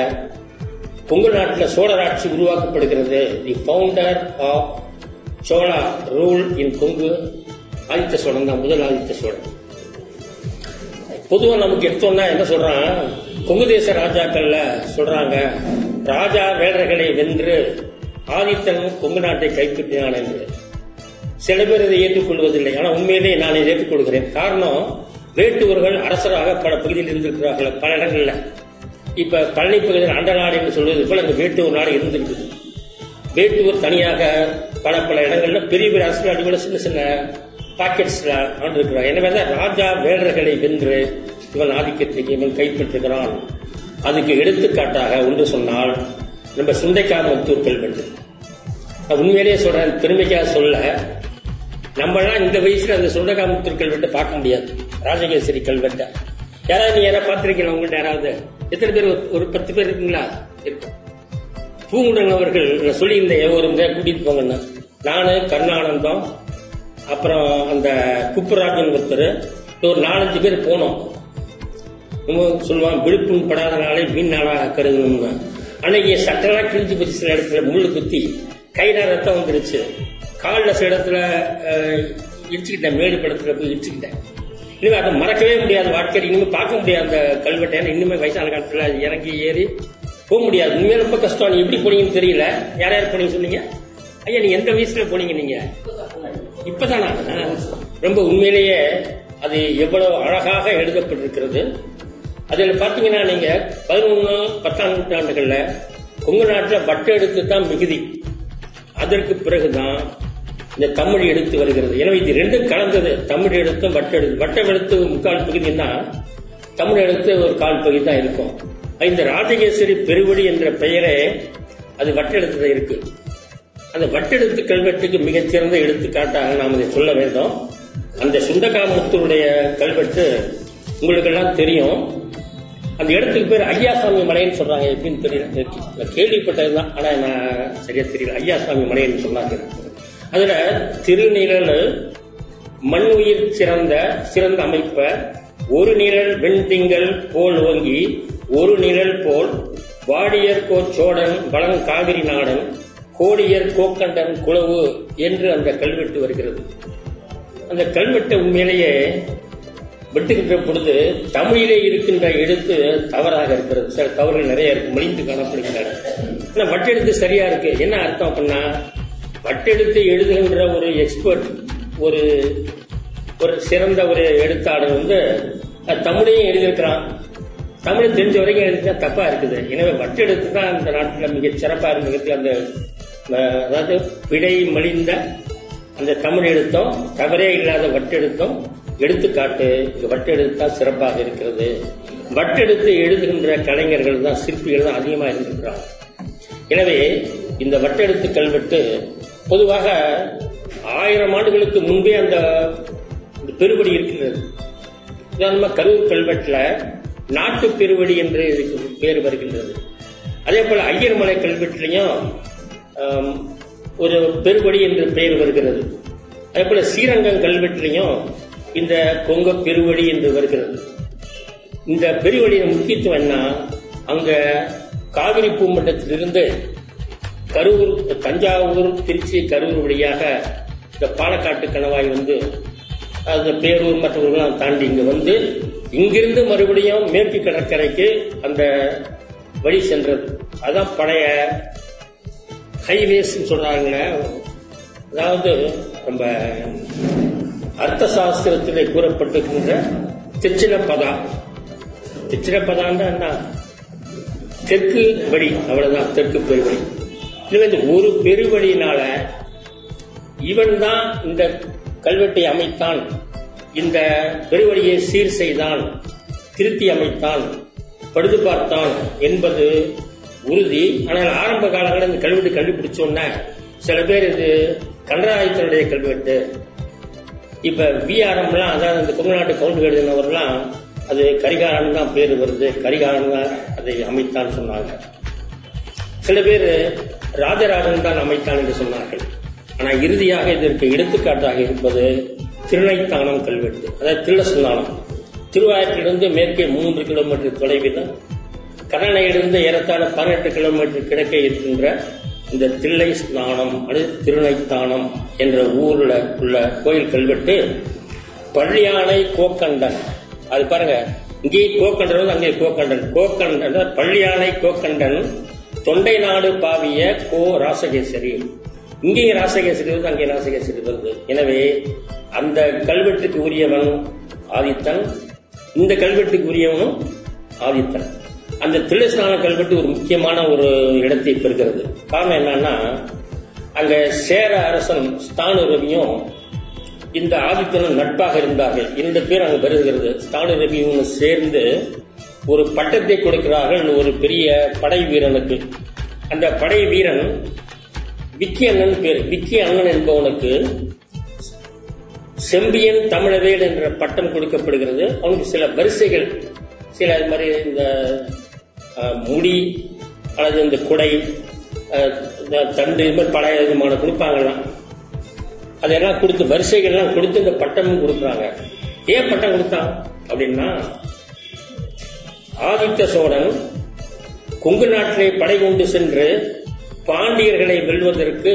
கொங்கு நாட்டில் சோழர் ஆட்சி உருவாக்கப்படுகிறது. The founder of Chola rule in Kongu Aditha Cholan தான் முதல் ஆதித்த சோழன். பொதுவாக நமக்கு எடுத்தோம்னா என்ன சொல்றான்? கொங்கு தேச ராஜாக்கள்ல சொல்றாங்க ராஜா வேடர்களை வென்று ஆதித்தனும் கொங்கு நாட்டை கைப்பற்றினான் என்று. சில பேர் இதை ஏற்றுக்கொள்வதில்லை. ஆனால் உண்மையிலேயே நான் இதை ஏற்றுக்கொள்கிறேன். காரணம் வேட்டுவர்கள் அரசராக பல பகுதியில் இருந்திருக்கிறார்கள் பல இடங்கள்ல. இப்ப பழனி பகுதியில் அண்ட நாடு என்று சொல்வது போல அங்க வேட்டுவர் நாடு இருந்திருக்குது. வேட்டுவர் தனியாக பல பல இடங்கள்ல பெரிய பெரிய அரசு நாடுகளை சின்ன சின்ன பாக்கெட்ஸ்ல ஆண்டிருக்கிறார். எனவே தான் ராஜா வேடர்களை வென்று இவன் ஆதிக்கத்தை இவன் கைப்பற்றுகிறான். அதுக்கு எடுத்துக்காட்டாக ஒன்று சொன்னால் நம்ம சுண்டைக்காமத்தூர் கல்வெட்டு நான் உண்மையிலேயே சொல்றேன் பெருமைக்காக சொல்ல நம்மளாம் இந்த வயசுல அந்த சுண்டகாமுத்தூர் கல்வெட்டை பார்க்க முடியாது. ராஜகேசரி கல்வெட்டை யாராவது நீ யாராவது பார்த்துருக்கீங்க உங்கள்ட்ட யாராவது? எத்தனை பேர் ஒரு- பத்து பேர் இருக்குங்களா? இருக்கும். பூங்குடன் அவர்கள் நான் சொல்லியிருந்தேன் ஒரு முறை கூட்டிட்டு போங்கன்னா. நானு கருணானந்தம் அப்புறம் அந்த குப்புராஜன் ஒருத்தர் ஒரு நாலஞ்சு பேர் போனோம். சொல்லுவான் விழுப்புண் படாத நாளை மீன் நாளாக கருதணும்னு அன்னைக்கு சட்டெல்லாம் கிழிஞ்சு போச்சு சில இடத்துல முள்ளு குத்தி. கையில ரத்தம் வந்துருச்சு. காலில் சில இடத்துல இடிச்சுக்கிட்டேன் மேடு படத்துல போய் இடிச்சுக்கிட்டேன். இனிமே அதை மறக்கவே முடியாது வாழ்க்கை இனிமேல் பார்க்க முடியாது அந்த கல்வெட்டை. இன்னுமே வயசான காலத்தில் இறங்கி ஏறி போக முடியாது. உண்மையில ரொம்ப கஷ்டம். நீ எப்படி போனீங்கன்னு தெரியல. யார் யார் போனீங்க சொன்னீங்க? ஐயா நீ எந்த வயசுல போனீங்க நீங்க? இப்பதானா? ரொம்ப உண்மையிலேயே அது எவ்வளவு அழகாக எழுதப்பட்டிருக்கிறது. அதில் பார்த்தீங்கன்னா நீங்க பதினொன்று பத்தாம் நூற்றாண்டுகள்ல கொங்கு நாட்டில் வட்ட எழுத்து தான் மிகுதி. அதற்கு பிறகுதான் இந்த தமிழ் எழுத்து வருகிறது. எனவே இது ரெண்டும் கலந்தது. தமிழ் எழுத்தும் வட்ட எழுத்து வட்ட எழுத்து முக்கால் பகுதின்னா தமிழ் எழுத்து ஒரு கால் பகுதி தான் இருக்கும். இந்த ராஜகேசரி பெருவடி என்ற பெயரே அது வட்ட எழுத்துல இருக்கு. அந்த வட்டெழுத்து கல்வெட்டுக்கு மிகச்சிறந்த எடுத்துக்காட்டாக நாம் இதை சொல்ல வேண்டும். அந்த சுந்தகாமுத்தருடைய கல்வெட்டு உங்களுக்கு எல்லாம் தெரியும். அந்த இடத்துக்கு பேர் ஐயாசாமி மலைன்னு சொல்றாங்க எப்படின்னு தெரியல. கேள்விப்பட்டதுதான். ஆனா நான் சரியா தெரியல. ஐயாசாமி மலைன்னு சொன்னாங்க அதுல திருநிழல் மண் உயிர் சிறந்த சிறந்த அமைப்ப ஒரு நிழல் வெண்திங்கள் போல் ஓங்கி ஒரு நிழல் போல் வாடியர் கோச்சோடன் வளம் காவிரி நாடன் கோடியர் கோக்கண்டன் குளவு என்று அந்த கல்வெட்டு வருகிறது. அந்த கல்வெட்டை உண்மையிலேயே வெட்டுகின்ற பொழுது தமிழிலே இருக்கின்ற எழுத்து தவறாக இருக்கிறது. சில தவறுகள் நிறைய இருக்கு. மொழிந்து காணப்படுகின்றன. ஆனா வட்டெழுத்து சரியா இருக்கு. என்ன அர்த்தம் அப்படின்னா வட்டெழுத்து எழுதுகின்ற ஒரு எக்ஸ்பர்ட் ஒரு ஒரு சிறந்த ஒரு எழுத்தாளர் வந்து அது தமிழையும் எழுதியிருக்கிறான். தமிழை தெரிஞ்ச வரைக்கும் எழுதினா தப்பா இருக்குது. எனவே வட்டெழுத்து தான் அந்த நாட்டில் மிக சிறப்பாக இருக்கிறது அந்த அதாவது விடை மலிந்த அந்த தமிழ் எழுத்தம் தவறே இல்லாத வட்டெழுத்தம் எடுத்துக்காட்டு இந்த சிறப்பாக இருக்கிறது. வட்டெடுத்து எழுதுகின்ற கலைஞர்கள் தான் சிற்பிகள் தான் அதிகமாக இருந்திருக்கிறாங்க. எனவே இந்த வட்டெழுத்து கல்வெட்டு பொதுவாக ஆயிரம் ஆண்டுகளுக்கு முன்பே அந்த பெருபடி பெருவடி இருக்கிறது. உதாரணமாக கரூர் கல்வெட்டில் நாட்டு பெருவடி என்று இதுக்கு பேர் வருகின்றது. அதே போல ஐயர்மலை கல்வெட்டுலையும் ஒரு பெருவடி என்று பெயர் வருகிறது. அதே போல ஸ்ரீரங்கம் கல்வெட்டுலையும் இந்த கொங்க பெருவழி என்று வருகிறது. இந்த பெருவழியின் முக்கியத்துவம் என்ன? அங்க காவிரி பூமண்டலத்திலிருந்து கரூர் தஞ்சாவூர் திருச்சி கரூர் வழியாக இந்த பாலக்காட்டு கணவாய் வந்து அந்த பேரூர் மற்றவர்கள்லாம் தாண்டி இங்க வந்து இங்கிருந்து மறுபடியும் மேற்கு கடற்கரைக்கு அந்த வழி சென்றது. அதான் பழைய ஹைவேஸ் சொல்றாங்க அதாவது நம்ம அர்த்த சாஸ்திரத்திலே கூறப்பட்டிருக்கின்ற திச்சினப்பதா திச்சினப்பதான்னா என்ன? தெற்கு வழி அவ்வளவுதான் தெற்கு பெருவழி. இதுல இந்த ஒரு பெருவழியினால இவன் தான் இந்த கல்வெட்டை அமைத்தான் இந்த பெருவழியை சீர் செய்தான் திருத்தி அமைத்தான் படுது பார்த்தான் என்பது உறுதி. ஆனால் ஆரம்ப காலங்களில் இந்த கல்வெட்டு கண்டுபிடிச்சோன்ன சில பேர் இது கண்டராயத்தினுடைய கல்வெட்டு இப்ப விஆர்எம்லாம் அதாவது இந்த தமிழ்நாட்டு கவுண்ட் எழுதினவர்லாம் அது கரிகாலன் தான் பேர் வருது. கரிகாலன் தான் அதை அமைத்தான்னு சொன்னாங்க. சில பேர் ராஜராஜன் தான் அமைத்தான் என்று சொன்னார்கள். ஆனா இறுதியாக இதற்கு எடுத்துக்காட்டாக இருப்பது திருநைத்தானம் கல்வெட்டு. அதாவது திருளசுந்தானம் திருவாயத்திலிருந்து மேற்கே மூன்று கிலோமீட்டர் தொலைவில் கடனையிலிருந்து ஏறத்தாழ பதினெட்டு கிலோமீட்டர் கிழக்கே இருக்கின்ற இந்த தில்லை ஸ்நானம் அல்லது திருநைத்தானம் என்ற ஊர்ல உள்ள கோயில் கல்வெட்டு பள்ளியானை கோக்கண்டன். அது பாருங்க இங்கே கோக்கண்டன் அங்கே கோக்கண்டன். கோக்கண்டன் பள்ளியானை கோக்கண்டன் தொண்டை நாடு பாவிய கோ ராசகேசரி. இங்கே ராசகேசரி வந்து அங்கே ராசகேசரி வந்து எனவே அந்த கல்வெட்டுக்கு உரியவன் ஆதித்தன் இந்த கல்வெட்டுக்கு உரியவனும் ஆதித்தன். அந்த தில்லைஸ்நான கல்வெட்டு ஒரு முக்கியமான ஒரு இடத்தை பெறுகிறது. காரணம் என்னன்னா அங்க சேர அரசன் ஸ்தானு ரவியும் இந்த ஆதித்தனும் நட்பாக இருந்தார்கள். இரண்டு பேர் அங்கு வருகிறது. ஸ்தானு ரவியும் சேர்ந்து ஒரு பட்டத்தை கொடுக்கிறார்கள் ஒரு பெரிய படை வீரனுக்கு. அந்த படை வீரன் விக்கி அண்ணன் பேர் விக்கி அண்ணன் என்பவனுக்கு செம்பியன் தமிழவேல் என்ற பட்டம் கொடுக்கப்படுகிறது. அவனுக்கு சில வரிசைகள் சில இது மாதிரி இந்த முடி அல்லது இந்த குடை இந்த தண்டு இது மாதிரி பழைய விதமான கொடுப்பாங்கலாம் அதெல்லாம் கொடுத்து வரிசைகள்லாம் கொடுத்து இந்த பட்டமும் கொடுக்குறாங்க. ஏன் பட்டம் கொடுத்தான் அப்படின்னா ஆதித்த சோழன் கொங்கு நாட்டிலே படை கொண்டு சென்று பாண்டியர்களை வெல்வதற்கு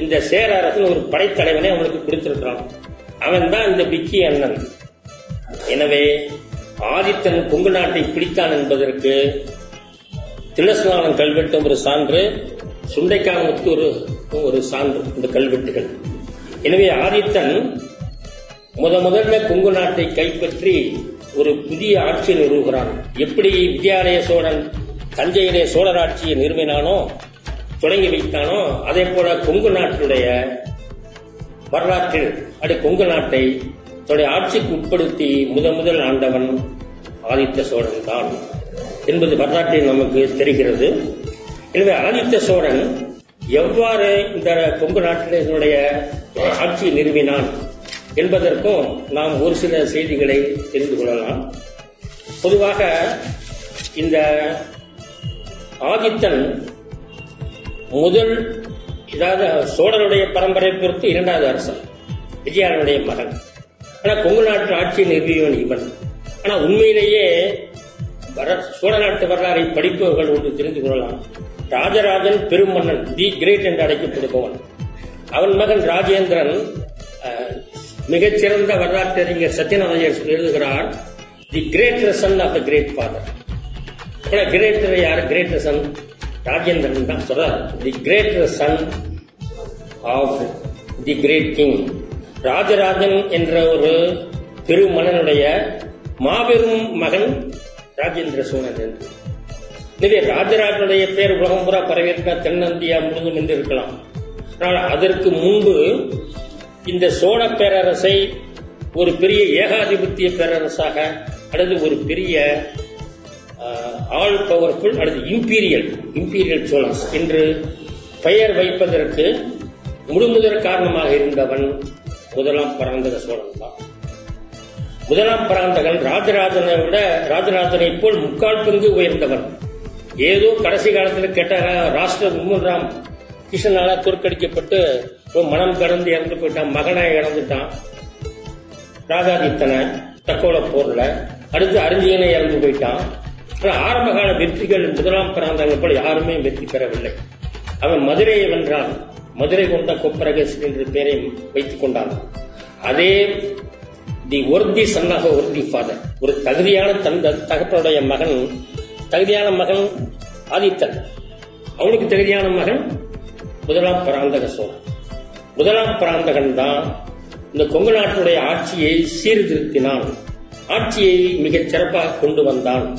இந்த சேர அரசன் ஒரு படைத்தலைவனை அவனுக்கு கொடுத்திருக்கிறான். அவன் தான் இந்த பிக்கி அண்ணன். எனவே ஆதித்தன் கொங்கு நாட்டை பிடித்தான் என்பதற்கு திலஸ்நானம் கல்வெட்டும் ஒரு சான்று சுண்டைக்காமுத்து ஒரு ஒரு சான்று இந்த கல்வெட்டுகள். எனவே ஆதித்தன் முத முதல்ல கொங்கு நாட்டை கைப்பற்றி ஒரு புதிய ஆட்சியை நிறுவுகிறான். எப்படி வித்யாலய சோழன் தஞ்சையிலே சோழர் ஆட்சியை நிறுவினானோ தொடங்கி வைத்தானோ அதே போல கொங்கு நாட்டுடைய வரலாற்றில் அப்படி கொங்கு நாட்டை தன்னுடைய ஆட்சிக்கு உட்படுத்தி முத முதல் ஆண்டவன் ஆதித்த சோழன் தான் என்பது வரலாற்றில் நமக்கு தெரிகிறது. எனவே ஆதித்த சோழன் எவ்வாறு இந்த கொங்கு நாட்டினுடைய ஆட்சியை நிறுவினான் என்பதற்கும் நாம் ஒரு சில செய்திகளை தெரிந்து கொள்ளலாம். பொதுவாக இந்த ஆதித்தன் முதல் இதாவது சோழருடைய பரம்பரை பொறுத்து இரண்டாவது அரசன் விஜயானுடைய மகன். ஆனால் கொங்கு நாட்டு ஆட்சியை நிறுவியவன் இவன். ஆனால் உண்மையிலேயே வர- சோழ நாட்டு வரலாறை படிப்பவர்கள் ஒன்று தெரிந்து கொள்ளலாம். ராஜராஜன் பெருமன்னன் தி கிரேட் என்று அழைக்கப்படுபவன். அவன் மகன் ராஜேந்திரன் மிகச்சிறந்த வரலாற்றறிஞர் சத்யநாதயர் எழுதுகிறார் the great son of the great father. Greater யார்? கிரேட்டர் சன் ராஜேந்திரன் தான் சொல்றார். The greater son of the great king. Rajarajan என்ற ஒரு பெருமன்னனுடைய மாபெரும் மகன் ராஜேந்திர சோழன் எனவே ராஜராஜனுடைய பேர் உலகம் புறா பரவியிருக்க தென்னிந்தியா முழுதும் என்று இருக்கலாம் ஆனால் அதற்கு முன்பு இந்த சோழ பேரரசை ஒரு பெரிய ஏகாதிபத்திய பேரரசாக அல்லது ஒரு பெரிய ஆல் பவர்ஃபுல் அல்லது இம்பீரியல் இம்பீரியல் சோழன்ஸ் என்று பெயர் வைப்பதற்கு முழுமுதற் காரணமாக இருந்தவன் முதலாம் பராந்தக சோழன் தான். முதலாம் பராந்தகன் ராஜராஜனை விட ராஜராஜனை போல் முக்கால் பங்கு உயர்ந்தவன். ஏதோ கடைசி காலத்தில் கேட்ட ராஷ்டிர மும்முராம் கிருஷ்ணனால தோற்கடிக்கப்பட்டு மனம் கடந்து இறந்து போயிட்டான் மகனாய் இறந்துட்டான். ராஜாதித்தனை தக்கோல போர்ல அடுத்து அரிஞ்சியனை இறந்து போயிட்டான். ஆரம்ப கால வெற்றிகள் முதலாம் பிராந்தங்கள் போல யாருமே வெற்றி பெறவில்லை. அவன் மதுரையை வென்றான். மதுரை கொண்ட கொப்பரகேசன் என்ற பெயரை வைத்துக் கொண்டான். அதே தி ஒர்தி சன்னாக ஒர்தி ஃபாதர். ஒரு தகுதியான தந்த தகப்பனுடைய மகன் தகுதியான மகன் ஆதித்தன். அவனுக்கு தகுதியான மகன் முதலாம் பராந்தக சோழன். முதலாம் பராந்தகன் தான் இந்த கொங்கு நாட்டினுடைய ஆட்சியை சீர்திருத்தினான். ஆட்சியை மிகச் சிறப்பாக கொண்டு வந்தான்.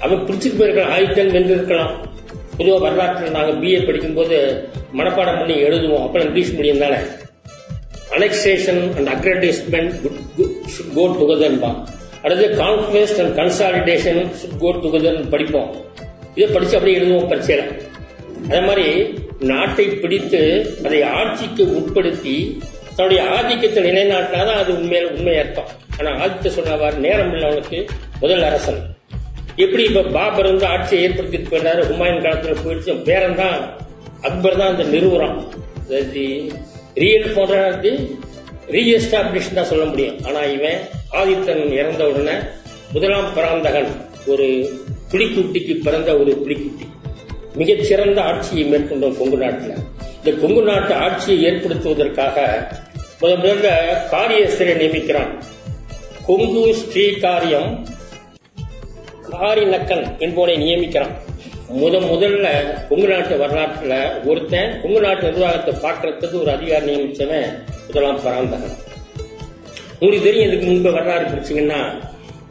அவன் பிடிச்சிட்டு போயிருக்கலாம் ஆதித்தன் வென்றிருக்கலாம் பொதுவாக வரலாற்றில் நாங்கள் பிஏ படிக்கும்போது மனப்பாடம் பண்ணி எழுதுவோம். அப்புறம் இங்கிலீஷ் மீடியம் தானே. Annexation and aggrandisement should go டுகெதர்பா அடுத்து conquest and consolidation should go together படிப்போம். இதை படிச்சு அப்படியே எழுதுவோம் பரீட்சையில. அதே மாதிரி நாட்டை பிடித்து அதை ஆட்சிக்கு உட்படுத்தி தன்னுடைய ஆதிக்கத்தை நிலைநாட்டினாதான் அது உண்மையில உண்மை அர்த்தம். ஆனா ஆதித்த சொன்னவாறு நேரம் உள்ளவனுக்கு முதல் அரசன். எப்படி இப்ப பாபர் வந்து ஆட்சியை ஏற்படுத்திட்டு போயிட்டாரு ஹுமாயின் காலத்துல போயிடுச்சு பேரன் தான் அக்பர் தான் அந்த நிறுவனம் ரியல் போன்றது ரீஎஸ்டாப்ளிஷ் தான் சொல்ல முடியும். ஆனா இவன் ஆதித்தன் இறந்த உடனே முதலாம் பராந்தகன் ஒரு புலிக்குட்டிக்கு பிறந்த ஒரு புலிக்குட்டி. மிகச்சிறந்த ஆட்சியை மேற்கொண்டோம் கொங்கு நாட்டில். இந்த கொங்கு நாட்டு ஆட்சியை ஏற்படுத்துவதற்காக முதல் முதல்ல காரியஸ்தரை நியமிக்கிறான். கொங்கு ஸ்ரீ காரியம் காரிநக்கன் என்பவனை நியமிக்கிறான். முத முதல்ல கொங்கு நாட்டு வரலாற்றில் ஒருத்தன் கொங்கு நாட்டு நிர்வாகத்தை பார்க்கறதுக்கு ஒரு அதிகாரி நியமிச்சவன் முதலாம் பராந்தகன் உங்களுக்கு தெரியும் இதுக்கு முன்பு வரலாறு பிடிச்சிங்கன்னா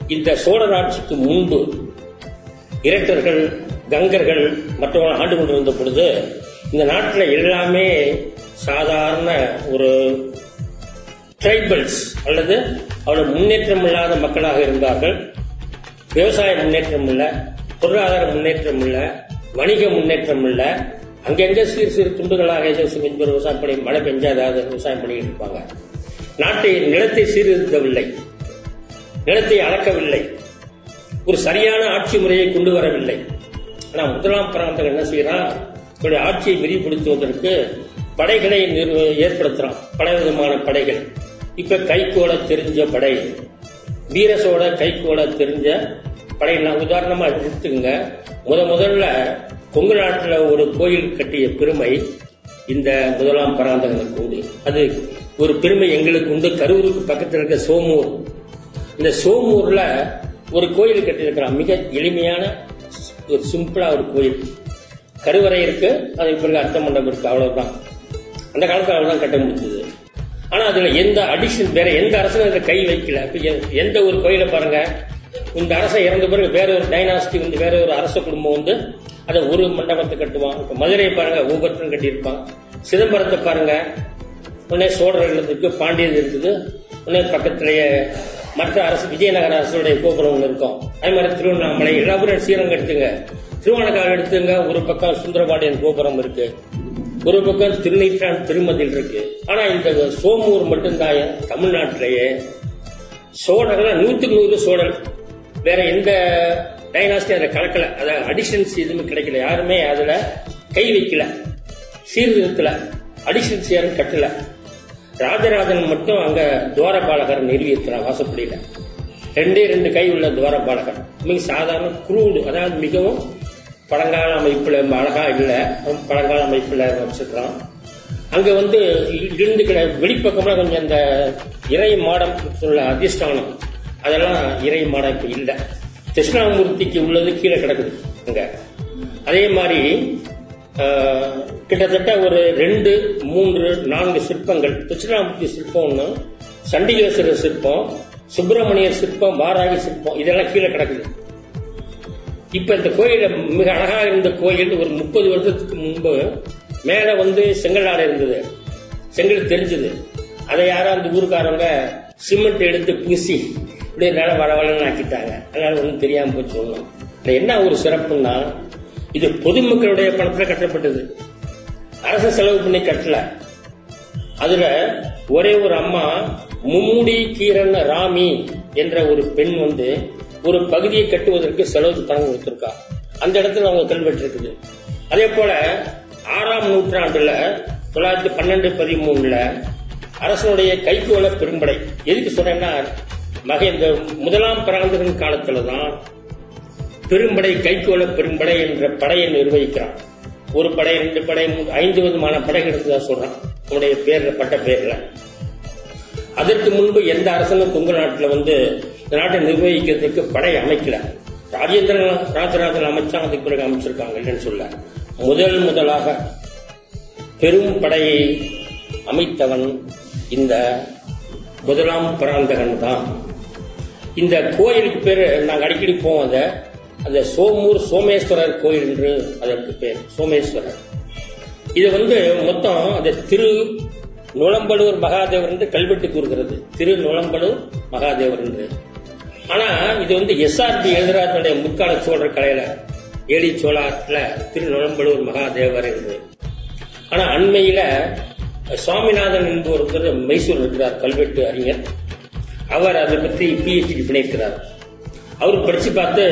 இந்த சோழர் ஆட்சிக்கு முன்பு இரட்டர்கள் கங்கர்கள் மற்றவர்கள் ஆண்டு கொண்டிருந்த பொழுது இந்த நாட்டில் எல்லாமே சாதாரண ஒரு ட்ரைபல்ஸ் அல்லது அவ்வளவு முன்னேற்றம் இல்லாத மக்களாக இருந்தார்கள். விவசாய முன்னேற்றம் இல்லை பொருளாதார முன்னேற்றம் இல்லை வணிக முன்னேற்றம் இல்லை அங்கங்க சிறு சிறு துண்டுகளாக ஏதோ கொஞ்சம் விவசாயம் பண்ணி மழை பெஞ்சா ஏதாவது விவசாயம் பண்ணிட்டு இருப்பாங்க. நாட்டை நிலத்தை சீர்திருத்தவில்லை. நிலத்தை அளக்கவில்லை. ஒரு சரியான ஆட்சி முறையை கொண்டு வரவில்லை. ஆனா முதலாம் பிராந்தம் என்ன செய்யறான் தன்னுடைய ஆட்சியை விரிவுபடுத்துவதற்கு படைகளை ஏற்படுத்துறான் பல விதமான படைகள். இப்ப கைகோட தெரிஞ்ச படை. வீரசோட கைகோட தெரிஞ்ச படை நான் உதாரணமா எடுத்துக்கங்க. முத முதல்ல கொங்கு நாட்டில் ஒரு கோயில் கட்டிய பெருமை இந்த முதலாம் பராந்தகனுக்கு உண்டு. அது ஒரு பெருமை எங்களுக்கு உண்டு. கரூருக்கு பக்கத்தில் இருக்க சோமூர். இந்த சோமூர்ல ஒரு கோயில் கட்டியிருக்கிறான். மிக எளிமையான ஒரு சிம்பிளா ஒரு கோயில். கருவறை இருக்கு அதுக்கு பிறகு அர்த்த மண்டபம் இருக்கு அவ்வளவுதான். அந்த காலத்தில் அவ்வளவுதான் கட்ட முடிஞ்சது. ஆனா அதுல எந்த அடிஷன் வேற எந்த அரசும் அதுல கை வைக்கல. எ- எந்த ஒரு கோயிலை பாருங்க. இந்த அரசன் இறந்த பிறகு வேற ஒரு டைனாஸ்டி வந்து வேற ஒரு அரச குடும்பம் வந்து அதை ஒரு மண்டபத்தை கட்டுவான். இப்ப மதுரையை பாருங்க ஒவ்வொருத்தரும் கட்டியிருப்பான். சிதம்பரத்தை பாருங்க. உடனே சோழர்கள் இருக்கு பாண்டியர் இருக்குது. உடனே பக்கத்திலேயே மற்ற அரசு விஜயநகர அரசுடைய கோபுரம் ஒன்று இருக்கும். அதே மாதிரி திருவண்ணாமலை எல்லா ஸ்ரீரங்கம் எடுத்துங்க திருவானக்கால் எடுத்துங்க ஒரு பக்கம் சுந்தரபாண்டியன் கோபுரம் இருக்கு. ஒரு பக்கம் திருநீற்றான் திருமதில் இருக்கு. ஆனா இந்த சோமூர் மட்டும்தான் தமிழ்நாட்டிலேயே. சோழர்கள் நூத்துக்கு நூறு சோழல் வேற எந்த டைனாஸ்டி அதுல கலக்கல. அத அடிஷன்ஸ் எதுவுமே கிடைக்கல. யாருமே அதுல கை வைக்கல. சீர்திருத்தல அடிஷன்ஸ் யாரும் கட்டல. ராஜராஜன் மட்டும் அங்க துவாரபாலகர் நிறுவியிருக்கிறார் வாசப்படியில. ரெண்டே ரெண்டு கை உள்ள துவாரபாலகர். மிக சாதாரண குரூடு அதாவது மிகவும் பழங்கால அமைப்புல அழகா இல்ல ரொம்ப பழங்கால அமைப்புல வச்சிருக்கிறான். அங்க வந்து இருந்து கிட வெளிப்பக்கம்லாம் கொஞ்சம் அந்த இறை மாடம் சொல்ல அதிர்ஷ்டானம். அதெல்லாம் இறை மாடம் இப்ப இல்லை. தட்சிணாமூர்த்திக்கு உள்ளது கீழே கிடக்குது அங்க. அதே மாதிரி கிட்டத்தட்ட ஒரு ரெண்டு மூன்று நான்கு சிற்பங்கள். தட்சிணாமூர்த்தி சிற்பம் ஒன்று சண்டிகேஸ்வரர் சிற்பம் சுப்பிரமணியர் சிற்பம் வாராகி சிற்பம் இதெல்லாம் கீழே கிடக்குது. இப்ப இந்த கோயில மிக அழகா இருந்த கோயில் ஒரு முப்பது வருஷத்துக்கு முன்பு மேல வந்து செங்கல் ஆடை இருந்தது. செங்கல் தெரிஞ்சது. அதை யாரும் அந்த ஊருக்காரங்க சிமெண்ட் எடுத்து பூசி இப்படியே நில வளவலன்னு ஆக்கிட்டாங்க. அதனால ஒன்றும் தெரியாம போச்சு ஒன்றும் இதுல என்ன ஒரு சிறப்புன்னா இது பொதுமக்களுடைய பணத்தில் கட்டப்பட்டது. அரசு செலவு பண்ணி கட்டல. அதுல ஒரே ஒரு அம்மா மும்முடி கீரன் ராமி என்ற ஒரு பெண் வந்து ஒரு பகுதியை கட்டுவதற்கு செலவு பணம் கொடுத்திருக்கா. அந்த இடத்துல அவங்க கல்வெட்டு இருக்குது அதே போல ஆறாம் நூற்றாண்டுல தொள்ளாயிரத்தி பன்னெண்டு பதிமூணுல அரசனுடைய கைகோள பெரும்படை. எதுக்கு சொல்றேன்னா மகேந்திர முதலாம் முதலாம் பராந்தகன் காலத்துலதான் பெரும்படை கைகோள பெரும்படை என்ற படையை நிர்வகிக்கிறான். ஒரு படை ரெண்டு படை ஐந்து விதமான படைகள் இருந்ததா சொல்றான். உன்னுடைய பேர்ல பட்ட பேர்ல. அதற்கு முன்பு எந்த அரசனும் கொங்கு நாட்டில் வந்து இந்த நாட்டை நிர்வகிக்கிறதுக்கு படை அமைக்கல. ராஜேந்திரன் ராஜராஜன் அமைச்சான் அதுக்கு பிறகு அமைச்சிருக்காங்க இல்லைன்னு சொல்ல. முதல் முதலாக பெரும் படையை அமைத்தவன் இந்த முதலாம் பராந்தகன் தான். இந்த கோயிலுக்கு பேர் நாங்கள் அடிக்கடி போவோம் அந்த சோமூர் சோமேஸ்வரர் கோயில் என்று அதற்கு பேர் சோமேஸ்வரர். இது வந்து மொத்தம் அந்த திரு நுளம்பலூர் மகாதேவர் என்று கல்வெட்டு கூறுகிறது. திரு நுளம்பலூர் மகாதேவர் என்று. ஆனா இது வந்து எஸ்ஆர்பி எழுதுறாருடைய முற்கால சோழர் கலையில ஏழி சோழாத்துல திரு நுளம்பலூர் மகாதேவர் என்று. ஆனா அண்மையில சுவாமிநாதன் என்பவர் ஒருத்தர் மைசூர் இருக்கிறார் கல்வெட்டு அறிஞர். அவர் அதை பற்றி பிஹெச்டி பண்ணியிருக்கிறார். அவர் படிச்சு பார்த்து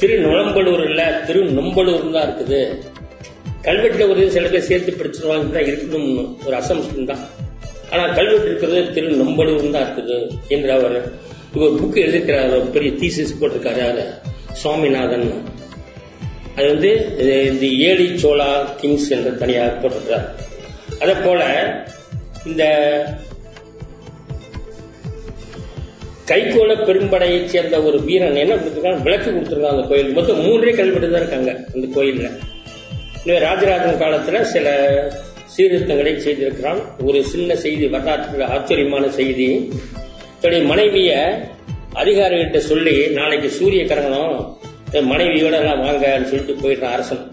திரு நுழம்பலூர் இல்ல திரு நொம்பலூர் தான் இருக்குது. கல்வெட்டில் ஒரு சில பேர் சேர்த்து படிச்சிருவாங்க தான் இருக்கணும் ஒரு அசம்ஷன் தான். ஆனா கல்வெட்டு இருக்கிறது திரு நொம்பலூர் தான் இருக்குது என்று அவர் ஒரு புக் எழுதிக்கிறார் ஒரு பெரிய தீசிஸ் போட்டிருக்காரு அது சுவாமிநாதன். அது வந்து இந்த ஏழி சோழா கிங்ஸ் என்று தனியாக போட்டிருக்கிறார். அதே போல இந்த கைகோள பெரும்படையைச் சேர்ந்த ஒரு வீரன் என்ன கொடுத்துருக்காங்க விளக்கு கொடுத்துருக்காங்க அந்த கோயில் மொத்தம் மூன்றே கல்வெட்டு தான் இருக்காங்க அந்த கோயிலில். எனவே ராஜராஜன் காலத்தில் சில சீர்திருத்தங்களை செய்திருக்கிறான். ஒரு சின்ன செய்தி வரலாற்று ஆச்சரியமான செய்தி. தன்னுடைய மனைவிய அதிகாரிகிட்ட சொல்லி நாளைக்கு சூரிய கிரகணம் மனைவியோட எல்லாம் வாங்கன்னு சொல்லிட்டு போயிடுறான் அரசன்.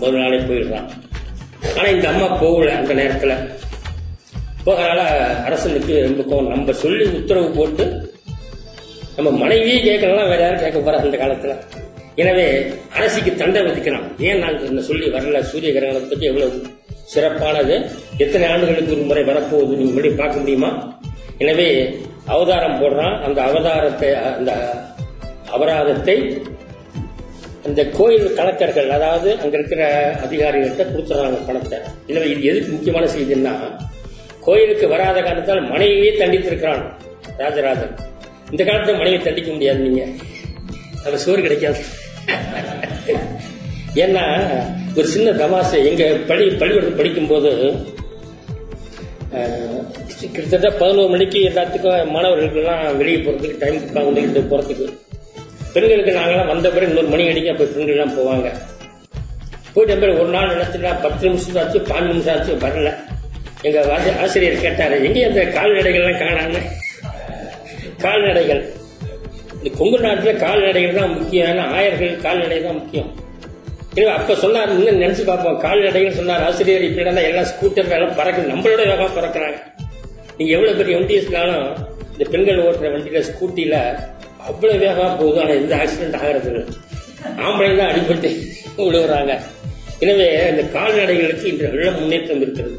முதல் நாளே போயிடுறான். ஆனா இந்த அம்மா போகல அந்த நேரத்துல. போகிறனால அரசனுக்கு ரொம்ப நம்ம சொல்லி உத்தரவு போட்டு நம்ம மனைவியே கேட்கலாம் வேற யாரும் கேட்க போறா அந்த காலத்துல. எனவே அரசிக்கு தண்டை விதிக்கிறான் ஏன் நான் சொல்லி வரல? சூரிய கிரகணத்துக்கு எவ்வளவு சிறப்பானது? எத்தனை ஆண்டுகளுக்கு ஒரு முறை வரப்போகுது? நீங்க முன்னாடி பார்க்க முடியுமா? எனவே அவதாரம் போடுறான். அந்த அவதாரத்தை அந்த அபராதத்தை அந்த கோயில் கலெக்டர்கள் அதாவது அங்க இருக்கிற அதிகாரிகள்கிட்ட கொடுத்துறாங்க பணத்தை. எனவே இது எதுக்கு முக்கியமான செய்தின்னா கோயிலுக்கு வராத காரணத்தால் மனைவியே தண்டித்திருக்கிறான் ராஜராஜன். இந்த காலத்துல மனைவி தண்டிக்க முடியாது நீங்க. அது சோறு கிடைக்காது. ஏன்னா ஒரு சின்ன தமாசை எங்க பள்ளி பள்ளிக்கூடத்தில் படிக்கும்போது கிட்டத்தட்ட பதினோரு மணிக்கு எல்லாத்துக்கும் மாணவர்களுக்கெல்லாம் வெளியே போறதுக்கு டைம் வந்துக்கிட்டு போறதுக்கு. பெண்களுக்கு நாங்களாம் வந்த பிறகு இன்னொரு மணி அடிக்க அப்போ பெண்கள்லாம் போவாங்க. போயிட்ட பிறகு ஒரு நாள் நினைச்சுட்டா பத்து நிமிஷம் ஆச்சு பாஞ்சு நிமிஷம் ஆச்சு வரல. எங்க ஆசிரியர் கேட்டாரு எங்கேயும் அந்த கால்நடைகள்லாம் காணாம கால்நடைகள். இந்த கொங்கு நாட்டில் கால்நடைகள் தான் முக்கியம் ஏன்னா ஆயர்கள் கால்நடை தான் முக்கியம். எனவே அப்ப சொன்னார் இன்னும் நினைச்சு பார்ப்போம். கால்நடைகள் சொன்னார் ஆசிரியர் இப்படி இருந்தா எல்லாம் ஸ்கூட்டர் எல்லாம் பறக்க நம்மளோட வேகமாக பறக்குறாங்க. நீங்க எவ்வளவு பெரிய வண்டிஸ்னாலும் இந்த பெண்கள் ஓட்டுற வண்டியில ஸ்கூட்டியில் அவ்வளவு வேகமா போகுது. ஆனால் எந்த ஆக்சிடென்ட் ஆகிறது இல்லை. ஆம்பளை தான் அடிபட்டு விழுவுறாங்க எனவே இந்த கால்நடைகளுக்கு இன்று வெள்ள முன்னேற்றம் இருக்கிறது.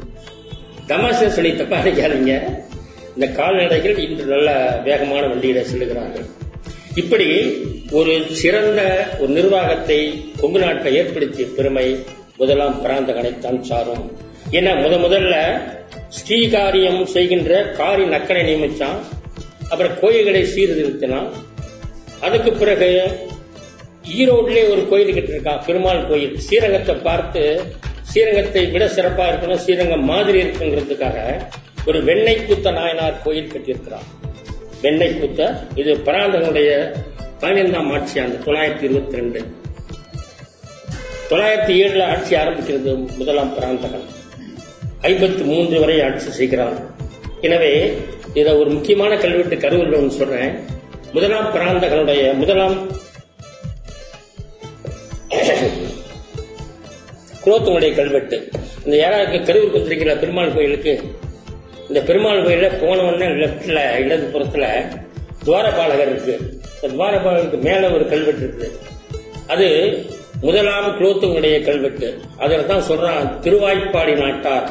தமாஷா சொல்லி தப்பா நினைக்காதீங்க. இந்த கால்நடைகள் இன்று நல்ல வேகமான வண்டியில செல்லுகிறார்கள். இப்படி ஒரு சிறந்த ஒரு நிர்வாகத்தை கொங்கு நாட்டை ஏற்படுத்திய பெருமை முதலாம் பிராந்தகனைத்தான் சாரும். ஏன்னா முத முதல்ல ஸ்ரீகாரியம் செய்கின்ற காரி நக்கனை நியமிச்சான். அப்புறம் கோயில்களை சீர்திருத்தினான். அதுக்கு பிறகு ஈரோட்லயே ஒரு கோயில் கட்டிருக்கான் பெருமாள் கோயில். ஸ்ரீரங்கத்தை பார்த்து ஸ்ரீரங்கத்தை விட சிறப்பா இருக்கணும் ஸ்ரீரங்கம் மாதிரி இருக்குங்கிறதுக்காக ஒரு வெண்ணெய் கூத்த நாயனார் கோயில் கட்டியிருக்கிறான் வெண்ணெய் கூத்த இது பராந்தகனுடைய பதினைந்தாம் ஆட்சி ஆண்டு தொள்ளாயிரத்தி இருபத்தி ரெண்டு தொள்ளாயிரத்தி ஏழுல ஆட்சி ஆரம்பிக்கிறது முதலாம் பராந்தகன். ஐம்பத்தி மூன்று வரை ஆட்சி செய்கிறான். எனவே இதை ஒரு முக்கியமான கல்வெட்டு கருவில் ஒன்று சொல்றேன். முதலாம் பிராந்தகனுடைய முதலாம் குலோத்தனுடைய கல்வெட்டு. இந்த யாராருக்கு கருவூர் வந்திருக்கிற பெருமாள் கோயிலுக்கு இந்த பெருமாள் கோயில போன உடனே லெப்ட்ல இடது புறத்துல துவாரபாலகர் இருக்கு. இந்த துவாரபாலகருக்கு மேல ஒரு கல்வெட்டு இருக்குது அது முதலாம் குலோத்துடைய கல்வெட்டு. அதில் தான் சொல்றான் திருவாய்ப்பாடி நாட்டார்.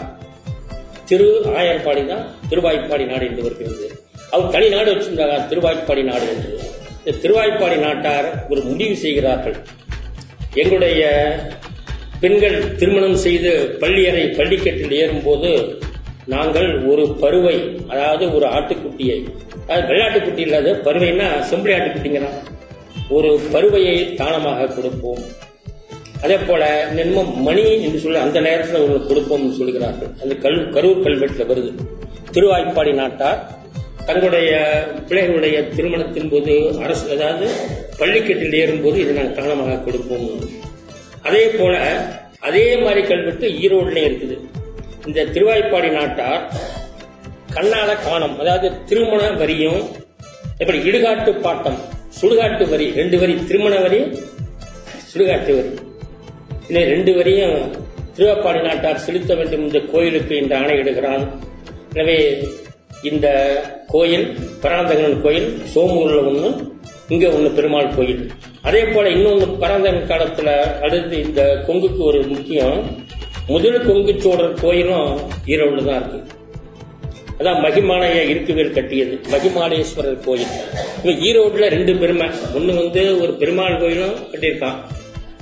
திரு ஆயர்பாடி தான் திருவாய்ப்பாடி நாடு என்று வருகிறது. அவர் தனி நாடு வச்சிருந்தாங்க திருவாய்ப்பாடி நாடு என்று. இந்த திருவாய்ப்பாடி நாட்டார் ஒரு முடிவு செய்கிறார்கள். எங்களுடைய பெண்கள் திருமணம் செய்து பள்ளியறை பள்ளிக்கட்டில் ஏறும்போது நாங்கள் ஒரு பருவை அதாவது ஒரு ஆட்டுக்குட்டியை அதாவது வெள்ளாட்டுக்குட்டி இல்லாத பருவைன்னா செம்பளி ஆட்டுக்குட்டிங்கிறான் ஒரு பருவையை தானமாக கொடுப்போம். அதே போல நென்மம் மணி என்று சொல்லி அந்த நேரத்தில் உங்களுக்கு கொடுப்போம் சொல்கிறார்கள். அந்த கல் கரூர் கல்வெட்டில் வருது. திருவாய்ப்பாடி நாட்டார் தங்களுடைய பிள்ளைகளுடைய திருமணத்தின் போது அரசு அதாவது பள்ளிக்கட்டில் ஏறும்போது இதை நாங்கள் தானமாக கொடுப்போம். அதே போல அதே மாதிரி கல்வெட்டு ஈரோடுலேயும் இருக்குது. இந்த திருவாய்ப்பாடி நாட்டார் கண்ணால காணும். அதாவது திருமண வரியும் எப்படி இடுகாட்டு பாட்டம் சுடுகாட்டு வரி ரெண்டு வரி திருமண வரி சுடுகாட்டு வரி. இந்த ரெண்டு வரியும் திருவாப்பாடி நாட்டார் செலுத்த வேண்டும் இந்த கோயிலுக்கு இந்த ஆணையிடுகிறான் எனவே இந்த கோயில் பராந்தகன் கோயில் சோமூர்ல ஒண்ணு இங்க ஒண்ணு பெருமாள் கோயில். அதே போல இன்னொன்னு பராந்தகன் காலத்துல அடுத்து இந்த கொங்குக்கு ஒரு முக்கியம். முதல் கொங்கு சோழர் கோயிலும் ஈரோடு தான் இருக்கு. அதான் மகிமாலய இருக்குவேல் கட்டியது மகிமாலேஸ்வரர் கோயில். இவன் ஈரோடுல ரெண்டு பெருமை. ஒண்ணு வந்து ஒரு பெருமாள் கோயிலும் கட்டியிருக்கான்.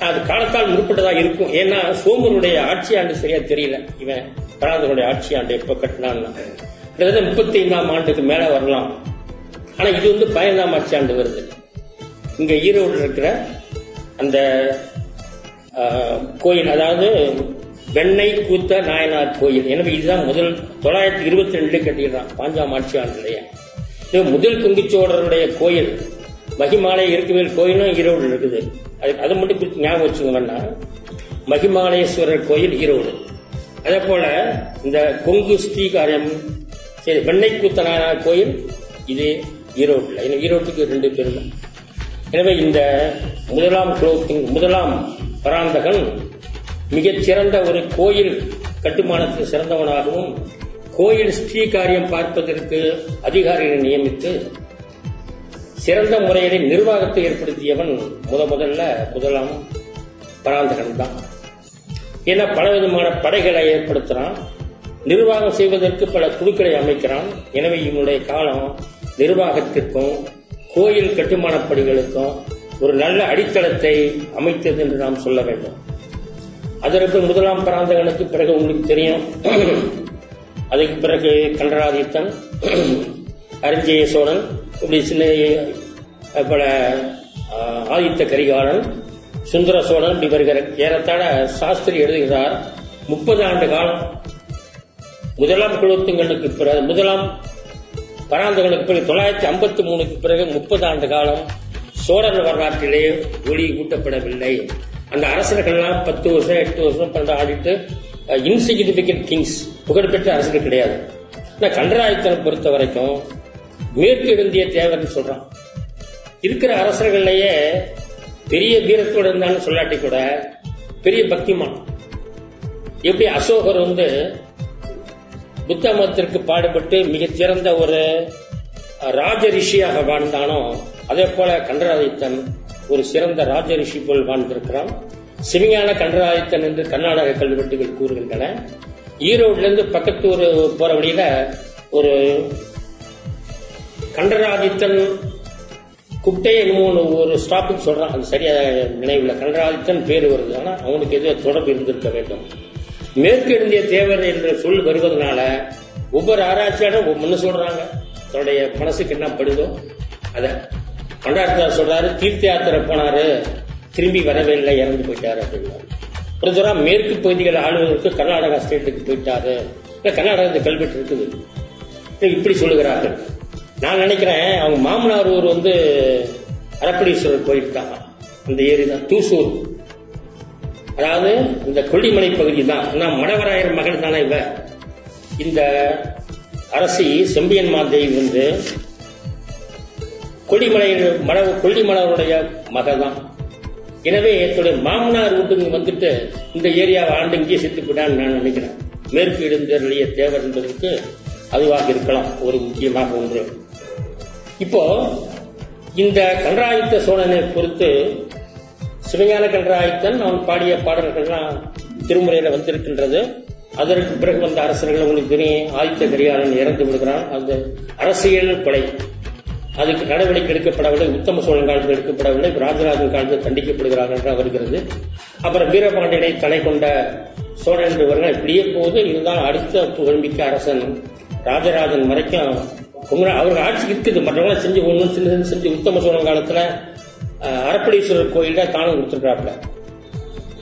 அது காலத்தால் முற்பட்டதா இருக்கும். ஏன்னா சோமருடைய ஆட்சி ஆண்டு சரியா தெரியல. இவன் பராதனுடைய ஆட்சி ஆண்டு எப்ப கட்டினான்னு. கிட்டத்தட்ட முப்பத்தி ஐந்தாம் ஆண்டுக்கு மேல வரலாம். ஆனா இது வந்து பதினைந்தாம் ஆட்சி ஆண்டு வருது. இங்க ஈரோடு இருக்கிற அந்த கோயில் அதாவது வெண்ணை கூத்த நாயனார் கோயில். எனவே இதுதான் முதல் தொள்ளாயிரத்தி இருபத்தி ரெண்டுல கட்டிடுறான் பாஞ்சாம் ஆட்சி ஆண்டுலயே இது முதல் குங்குச்சோடருடைய கோயில். மகிமாலய இருக்குவேல் கோயிலும் ஈரோடு இருக்குது. அது அதை மட்டும் குறித்து ஞாபகம் வச்சுக்கோங்கன்னா மகிமாலயேஸ்வரர் கோயில் ஈரோடு. அதே போல இந்த கொங்கு ஸ்ரீகாரியம் சரி வெண்ணை கூத்த நாயனார் கோயில் இது ஈரோட்டில். ஏன்னா ஈரோட்டுக்கு ரெண்டு பேரும் எனவே இந்த முதலாம் குலோத்தின் முதலாம் பராந்தகன் மிகச்சிறந்த ஒரு கோயில் கட்டுமானத்தில் சிறந்தவனாகவும் கோயில் ஸ்ரீ காரியம் பார்ப்பதற்கு அதிகாரிகளை நியமித்து சிறந்த முறையிலே நிர்வாகத்தை ஏற்படுத்தியவன் முத முதல்ல முதலாம் பராந்தகன் தான் ஏன்னா பல விதமான படைகளை ஏற்படுத்துறான் நிர்வாகம் செய்வதற்கு பல குழுக்களை அமைக்கிறான். எனவே இவனுடைய காலம் நிர்வாகத்திற்கும் கோயில் கட்டுமானப்படிகளுக்கும் ஒரு நல்ல அடித்தளத்தை அமைத்தது என்று நாம் சொல்ல வேண்டும். அதற்கு முதலாம் பராந்தகனுக்கு பிறகு உங்களுக்கு தெரியும். அதுக்கு பிறகு கண்டராதித்தன் அரிஞ்சய சோழன் இப்படி சின்ன பல ஆதித்த கரிகாலன் சுந்தர சோழன் இப்படி வருகிற ஏறத்தாழ சாஸ்திரி எழுதுகிறார். முப்பது ஆண்டு காலம். முதலாம் குலோத்துங்களுக்கு பிறகு முதலாம் பராந்தகனுக்கு பிறகு தொள்ளாயிரத்தி ஐம்பத்தி மூணுக்கு பிறகு முப்பது ஆண்டு காலம் சோழர் வரலாற்றிலே ஒளி ஊட்டப்படவில்லை. அந்த அரசர்கள்லாம் பத்து வருஷம் எட்டு வருஷம் பன்னெண்டு ஆடிட்டு இன்சிக்னிபிகண்ட் கிங்ஸ் புகழ்பெற்ற அரசர்கள் கிடையாது. ஆனா கண்டராயத்தனை பொறுத்த வரைக்கும் மேற்கு இந்திய தேவர்னு சொல்றான். இருக்கிற அரசர்கள்லயே பெரிய வீரத்தோட இருந்தாலும் சொல்லாட்டி கூட பெரிய பக்திமான். எப்படி அசோகர் வந்து புத்த மதத்திற்கு பாடுபட்டு மிகச்சிறந்த ஒரு ராஜ ரிஷியாக வாழ்ந்தானோ அதே போல கண்டராதித்தன் ஒரு சிறந்த ராஜ ரிஷி போல் வாழ்ந்திருக்கிறான். சிவஞான கண்டராதித்தன் என்று கர்நாடக கல்வெட்டுகள் கூறுகின்றன. ஈரோடுலேருந்து பக்கத்து ஒரு போற வழியில ஒரு கண்டராதித்தன் குட்டை என்னமோ ஒரு ஸ்டாப்புக்கு சொல்றான். அது சரியா நினைவில் கண்டராதித்தன் பேர் வருது. ஆனால் அவனுக்கு எதுவும் தொடர்பு இருந்திருக்க வேண்டும். மேற்கு இந்திய தேவர் என்ற சொல் வருவதனால ஒவ்வொரு ஆராய்ச்சியாளரும் ஒன்று சொல்றாங்க. தன்னுடைய மனசுக்கு என்ன படுதோ அதை பண்டாரத்தார் சொல்றாரு தீர்த்த யாத்திரை போனாரு திரும்பி வரவே இல்லை இறந்து போயிட்டாரு அப்படின்னாரு. ஒரு தூரம் மேற்கு பகுதிகளை ஆளுவதற்கு கர்நாடகா ஸ்டேட்டுக்கு போயிட்டாரு. இல்லை கர்நாடகத்து கல்வெட்டு இருக்குது. இப்படி சொல்லுகிறார்கள். நான் நினைக்கிறேன் அவங்க மாமனார் ஊர் வந்து அரப்படீஸ்வரர் போயிருக்காங்க அந்த ஏரி தான் தூசூர். அதாவது இந்த கொல்லிமலை பகுதி தான் நான் மடவராயர் மகள் தானே இவ. இந்த அரசி செம்பியன் மாதேவி வந்து கொடிமலையின் மனவு கொல்லிமலருடைய மகள் தான் எனவே என்னுடைய மாமனார் வீட்டுக்கு வந்துட்டு இந்த ஏரியாவை ஆண்டு இங்கே செத்து நான் நினைக்கிறேன். மேற்கு இடுந்தருளிய தேவர் என்பதற்கு அதுவாக இருக்கலாம் ஒரு முக்கியமாக ஒன்று. இப்போ இந்த கன்றாயுத்த சோழனை பொறுத்து சிவஞான கன்றாயுத்தன் அவன் பாடிய பாடல்கள்லாம் திருமுறையில வந்திருக்கின்றது. அதற்கு பிறகு வந்த அரசர்கள் உங்களுக்கு தெரியும் ஆதித்த கரிகாலன் இறந்து விடுகிறான். அந்த அரசியல் கொலை அதுக்கு நடவடிக்கை எடுக்கப்படவில்லை உத்தம சோழன் காலத்தில் எடுக்கப்படவில்லை ராஜராஜன் காலத்தில் தண்டிக்கப்படுகிறார் என்று வருகிறது அப்புறம் வீரபாண்டியனை தலை கொண்ட சோழன் என்பவர்கள் இப்படியே போது இருந்தால் அடுத்த புகழ்மிக்க அரசன் ராஜராஜன் வரைக்கும் உங்களை- அவர்கள் ஆட்சி இருக்குது. மற்றவங்களாம் செஞ்சு ஒன்று சின்ன செஞ்சு உத்தம சோழன் காலத்தில் அரப்படீஸ்வரர் கோயிலில் கோயில்ல தானம்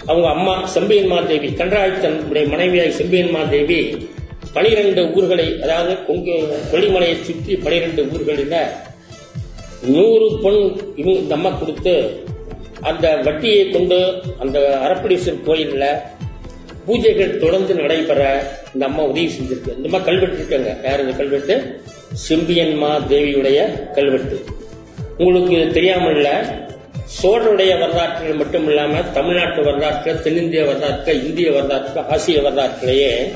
அவங்க அம்மா செம்பியன் மாதேவி கன்றாயத்தன் மனைவியாய் செம்பியன் மாதேவி பனிரெண்டு ஊர்களை அதாவது கொங்கு கொல்லிமலையை சுற்றி பனிரெண்டு ஊர்களில் நூறு பொன் இந்த அம்மா கொடுத்து அந்த வட்டியை கொண்டு அந்த அரப்படீஸ்வரர் கோயிலில் பூஜைகள் தொடர்ந்து நடைபெற இந்த அம்மா உதவி செஞ்சிருக்கு. இந்த அம்மா கல்வெட்டு இருக்காங்க. யார் இந்த கல்வெட்டு? சிம்பியன்மா தேவியுடைய கல்வெட்டு. உங்களுக்கு இது தெரியாமல் சோழருடைய வரலாற்றில் மட்டும் இல்லாமல் தமிழ்நாட்டு வரலாற்றில் தென்னிந்திய வரலாற்றில் இந்திய வரலாற்றில் ஆசிய வரலாற்றிலேயே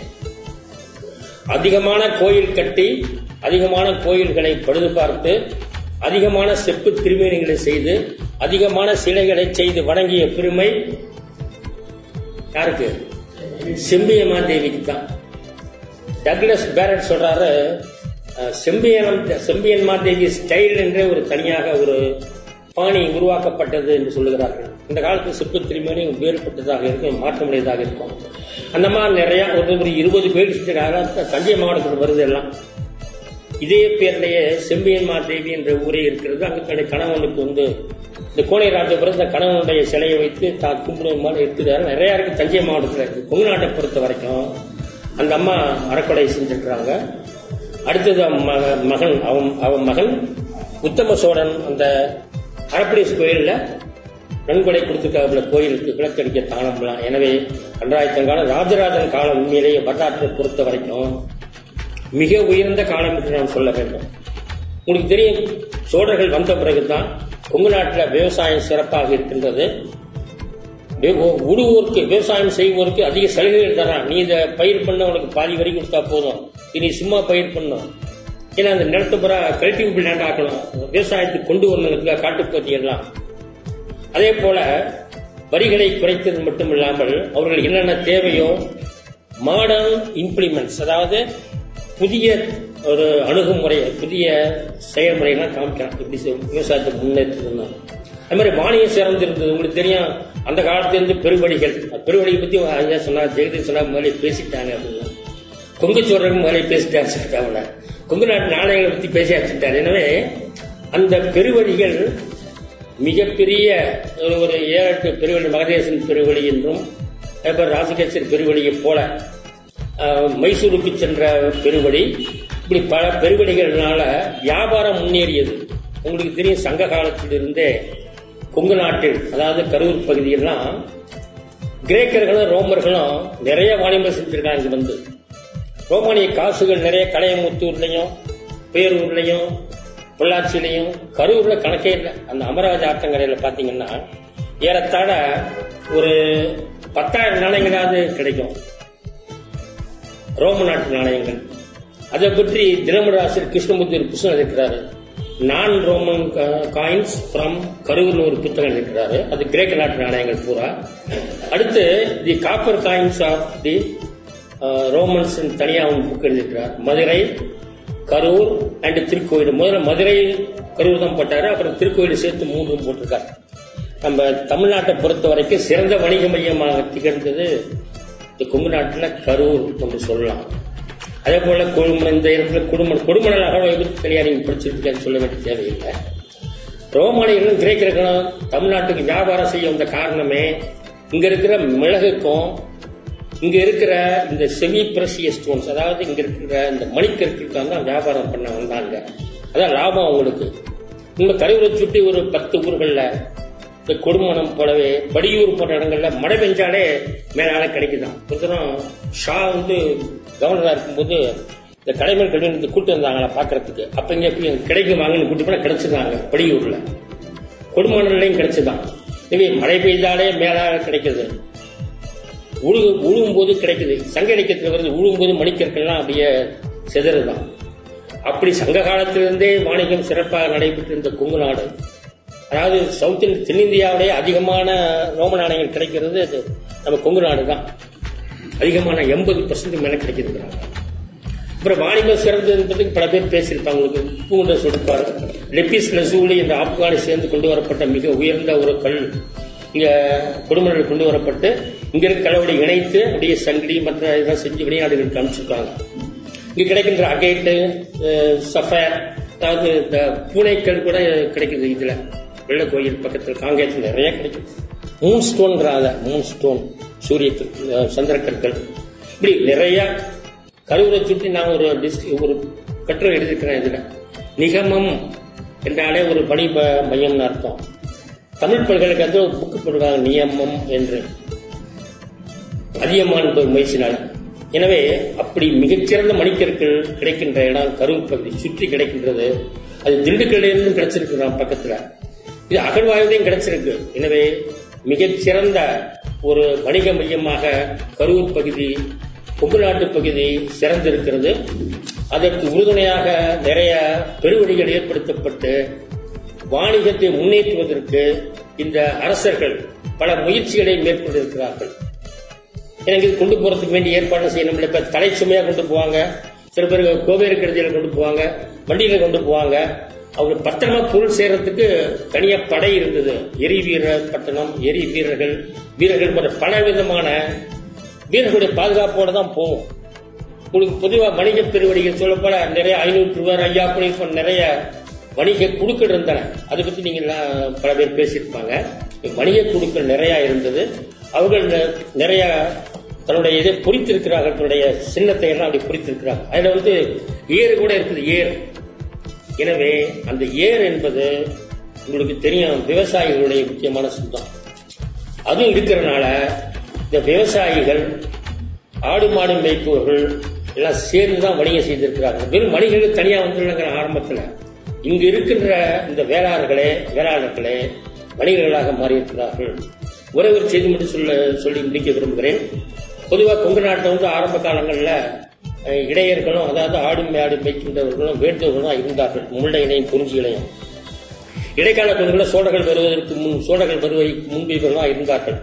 அதிகமான கோயில் கட்டி அதிகமான கோயில்களை பழுது பார்த்து அதிகமான செப்பு திருமேனிகளை செய்து அதிகமான சிலைகளை செய்து வணங்கிய பெருமை யாருக்கு? செம்பியம்மா தேவிக்கு தான் டக்ளஸ் பேரட் சொல்றாரு செம்பியனம் செம்பியன்மா தேவி ஸ்டைல் என்றே ஒரு தனியாக ஒரு பாணி உருவாக்கப்பட்டது என்று சொல்லுகிறார்கள். இந்த காலத்து செப்பு திருமணி வேறுபட்டதாக இருக்கும் மாற்றமுடையதாக இருக்கும். அந்த மாதிரி நிறைய ஒரு ஒரு இருபது பேர் தஞ்சை மாவட்டத்தில் வருது எல்லாம். இதே பேருடைய செம்பியன்மார் தேவி என்ற ஊரே இருக்கிறது. அங்கு தன்னுடைய கணவனுக்கு வந்து இந்த கோணை ராஜபுரம் இந்த கணவனுடைய சிலையை வைத்து தான் கும்பிடுமாறு இருக்கிறார் நிறையா நிறைய இருக்கு தஞ்சை மாவட்டத்தில் இருக்கு. கொங்கு நாட்டை பொறுத்த வரைக்கும் அந்த அம்மா அறக்கொலை செஞ்சிருக்கிறாங்க. அடுத்தது அவன் மகன் அவன் அவன் மகன் உத்தம சோழன் அந்த அரப்படீஸ் கோயிலில் நன்கொடை கொடுத்துருக்காப்புல கோயிலுக்கு விளக்கடிக்க தானம்லாம் எனவே ரெண்டாயிரத்தம் ராஜராஜன் காலம் உண்மையிலேயே வரலாற்றை பொறுத்த வரைக்கும் மிக உயர்ந்த காலம் என்று நான் சொல்ல வேண்டும். உங்களுக்கு தெரியும் சோழர்கள் வந்த பிறகுதான் கொங்கு நாட்டில் விவசாயம் சிறப்பாக இருக்கின்றது. உடுவோருக்கு விவசாயம் செய்வோருக்கு அதிக சலுகைகள் தரான். நீ இதை பயிர் பண்ண உனக்கு பாதி வரி கொடுத்தா போதும். இனி சும்மா பயிர் பண்ணும் ஏன்னா அந்த நிலத்தை புறா கல்டிவபிள் லேண்ட் ஆக்கணும். விவசாயத்துக்கு கொண்டு வரணுங்கிறதுக்காக காட்டுப்பகுதி எல்லாம். அதே போல வரிகளை குறைத்தது மட்டும் இல்லாமல் அவர்கள் என்னென்ன தேவையோ மாடர்ன் இம்ப்ளிமெண்ட்ஸ் அதாவது புதிய ஒரு அணுகுமுறை புதிய செயல்முறைகள்லாம் காமிக்கலாம் இப்படி விவசாயத்தை முன்னேற்றணும் அது மாதிரி வானியம் சிறந்து இருந்தது உங்களுக்கு தெரியும் அந்த காலத்திலிருந்து பெருவழிகள். பெருவழியை பத்தி ஐயா சொன்னார் ஜெகதீஷ் சொன்னா மேலே பேசிட்டாங்க அப்படின்னு. கொங்கு சோழர்கள் முதலே பேசிட்டாரு சொல்லிட்டாங்க கொங்கு நாட்டு நாணயங்களை பத்தி பேசி வச்சுட்டார் எனவே அந்த பெருவழிகள் மிகப்பெரிய ஒரு- ஏழு எட்டு பெருவழி மகதேசன் பெருவழி என்றும் அதேபோல் ராசிகேசர் பெருவழியை போல மைசூருக்கு சென்ற பெருவழி. இப்படி பல பெருவழிகள்னால வியாபாரம் முன்னேறியது. உங்களுக்கு தெரியும் சங்க காலத்திலிருந்தே கொங்கு நாட்டில் அதாவது கரூர் பகுதியெல்லாம் கிரேக்கர்களும் ரோமர்களும் நிறைய வாணிபம் செஞ்சிருக்காங்க இங்க வந்து. ரோமானிய காசுகள் நிறைய கலையமுத்தூர்லையும் பேரூர்லையும் பொள்ளாச்சியிலையும் கரூர்ல கணக்கே இல்லை. அந்த அமராவதி ஆற்றங்கரையில் பாத்தீங்கன்னா ஏறத்தாழ ஒரு பத்தாயிரம் நாணயங்களாவது கிடைக்கும். ரோம நாட்டு நாணயங்கள். அதை பற்றி தினமராசர் கிருஷ்ணமூர்த்தி ஒரு புத்தகம் இருக்கிறாரு நான் ரோமன் காயின்ஸ் ஃப்ரம் கரூர்னு ஒரு புத்தகம் இருக்கிறாரு அது கிரேக்க நாட்டு நாணயங்கள் பூரா. அடுத்து the copper coins of the Romans தனியாக ஒரு புக் எழுதியிருக்கிறார். மதுரை கரூர் அண்ட் திருக்கோயில். முதல்ல மதுரை கரூர் தான் போட்டார். அப்புறம் திருக்கோயில் சேர்த்து மூன்றும் போட்டிருக்காரு. நம்ம தமிழ்நாட்டை பொறுத்த வரைக்கும் சிறந்த வணிக மையமாக திகழ்ந்தது இந்த கொங்கு நாட்டில் கரூர் என்று சொல்லலாம். அதே போல கொடுமணல் இந்த இடத்துல குடும்பம் கொடுமணல் அகழ்வை பற்றி தனியார் நீங்க சொல்ல வேண்டிய தேவையில்லை. ரோமானியர்களும் கிரேக்கர்களும் தமிழ்நாட்டுக்கு வியாபாரம் செய்ய வந்த காரணமே இங்க இருக்கிற மிளகுக்கும் இங்க இருக்கிற இந்த செமி பிரசிய ஸ்டோன்ஸ் அதாவது இங்க இருக்கிற இந்த மணிக்கற்களுக்காக தான் வியாபாரம் பண்ண வந்தாங்க. அதான் லாபம் அவங்களுக்கு. இந்த கருவூரை சுற்றி ஒரு பத்து ஊர்களில் இந்த கொடுமணம் போலவே படியூர் போன்ற இடங்கள்ல மழை பெஞ்சாலே மேலால கிடைக்குதான். ஒருத்தரம் ஷா வந்து கவர்னரா இருக்கும்போது இந்த கலைஞர் கல்வி கூட்டு வந்தாங்களா பாக்குறதுக்கு அப்ப இங்க கிடைக்குமாங்கன்னு கூட்டு கூட்டி போனா கிடைச்சிருந்தாங்க படியூர்ல. கொடுமணல்லையும் கிடைச்சுதான். எனவே மழை பெய்தாலே மேலாக கிடைக்கிறது உழு உழுவும் போது கிடைக்குது. சங்க இலக்கியத்தில் வந்து உழுவும் போது மணிக்கற்கள்லாம் அப்படியே செதறுதான் அப்படி சங்க காலத்திலிருந்தே வாணிகம் சிறப்பாக நடைபெற்று கொங்கு நாடு அதாவது சவுத் இந்திய அதிகமான ரோம நாணயங்கள் கிடைக்கிறது அது நம்ம கொங்கு நாடு தான். அதிகமான எண்பது பர்சன்ட் மேல கிடைக்கிறாங்க அப்புறம் வாணிபம் சிறந்தது என்பதுக்கு பல பேர் பேசியிருப்பாங்க உங்களுக்கு பூண்ட சொடுப்பார். லெப்பிஸ் லசூலி என்ற ஆப்கானை சேர்ந்து கொண்டு வரப்பட்ட மிக உயர்ந்த ஒரு கல். இங்க குடும்பங்கள் கொண்டு வரப்பட்டு இங்க இருக்க கலவடி இணைத்து அப்படியே சங்கிலி மற்ற இதெல்லாம் செஞ்சு வெளிநாடுகளுக்கு அனுப்பிச்சிருக்காங்க. இங்க கிடைக்கின்ற அகைட்டு சஃபர் அதாவது இந்த பூனைக்கல் கூட கிடைக்குது இதுல. வெள்ள கோயில் பக்கத்தில் காங்கேஜ் நிறைய கிடைக்கும். மூன் ஸ்டோன்றாங்க மூன் ஸ்டோன் சூரிய சந்திரக்கற்கள். இப்படி நிறைய கருவூரை சுற்றி நான் ஒரு டிஸ்ட்ரிக் ஒரு கட்டுரை எழுதியிருக்கிறேன் இதுல. நிகமம் என்றாலே ஒரு பணி மையம்னு அர்த்தம். தமிழ் பல்கலைக்கழகத்தில் ஒரு புக்கு போடுவாங்க நியமம் என்று. அதிகமான ஒரு முயற்சினால எனவே அப்படி மிகச்சிறந்த மணிக்கற்கள் கிடைக்கின்ற இடம் கரூர் பகுதி சுற்றி கிடைக்கின்றது. அது திண்டுக்கல்லிருந்து கிடைச்சிருக்கு பக்கத்துல. இது அகழ்வாய்வுலையும் கிடைச்சிருக்கு. எனவே மிகச்சிறந்த ஒரு வணிக மையமாக கரூர் பகுதி கொங்குநாட்டு பகுதி சிறந்திருக்கிறது. அதற்கு உறுதுணையாக நிறைய பெருவழிகள் ஏற்படுத்தப்பட்டு வாணிகத்தை முன்னேற்றுவதற்கு இந்த அரசர்கள் பல முயற்சிகளை மேற்கொண்டிருக்கிறார்கள். எனக்கு இது கொண்டு போறதுக்கு வேண்டிய ஏற்பாடு செய்யணும். இப்ப தலை சுமையா கொண்டு போவாங்க. சில பேர் கோவேறு கருதியில கொண்டு போவாங்க. வண்டியில கொண்டு போவாங்க. அவங்க பத்திரமா பொருள் சேர்றதுக்கு தனியா படை இருந்தது. எரி வீர பட்டணம் எரி வீரர்கள் வீரர்கள் போன்ற பல விதமான வீரர்களுடைய பாதுகாப்போட தான் போகும் உங்களுக்கு பொதுவாக வணிக பெருவடிகள் சொல்லப்போல நிறைய ஐநூறு ரூபாய் ஐயா அப்படி நிறைய வணிக குழுக்கள் இருந்தன. அதை பத்தி நீங்க பல பேர் பேசியிருப்பாங்க. வணிக குழுக்கள் நிறைய இருந்தது. அவர்கள் நிறைய தன்னுடைய இதை பொறித்திருக்கிறார்கள். தன்னுடைய சின்னத்தை எல்லாம் அப்படி பொறித்திருக்கிறாங்க. அதுல வந்து ஏர் கூட இருக்குது. ஏர் எனவே அந்த ஏர் என்பது உங்களுக்கு தெரியும் விவசாயிகளுடைய முக்கியமான சொந்தம். அதுவும் இருக்கிறனால இந்த விவசாயிகள் ஆடு மாடு மேய்ப்பவர்கள் எல்லாம் சேர்ந்து தான் வணிகம் செய்திருக்கிறாங்க வெறும் வணிகர்கள் தனியா வந்துள்ளங்கிற ஆரம்பத்தில். இங்கு இருக்கின்ற இந்த வேளாளர்களே வேளாளர்களே வணிகர்களாக மாறியிருக்கிறார்கள். ஒரே ஒரு செய்தி மட்டும் சொல்ல சொல்லி முடிக்க விரும்புகிறேன். பொதுவாக கொங்கு நாட்டில் வந்து ஆரம்ப காலங்களில் இடையர்களும் அதாவது ஆடு மேடும் மேய்க்கின்றவர்களும் வேண்டுவர்களும் இருந்தார்கள். முள்ளையினையும் இணையும் குறிஞ்சி இடைக்கால பகுதிகளில் சோழர்கள் வருவதற்கு முன் சோழர்கள் வருவதற்கு முன்பு இவர்களாம் இருந்தார்கள்.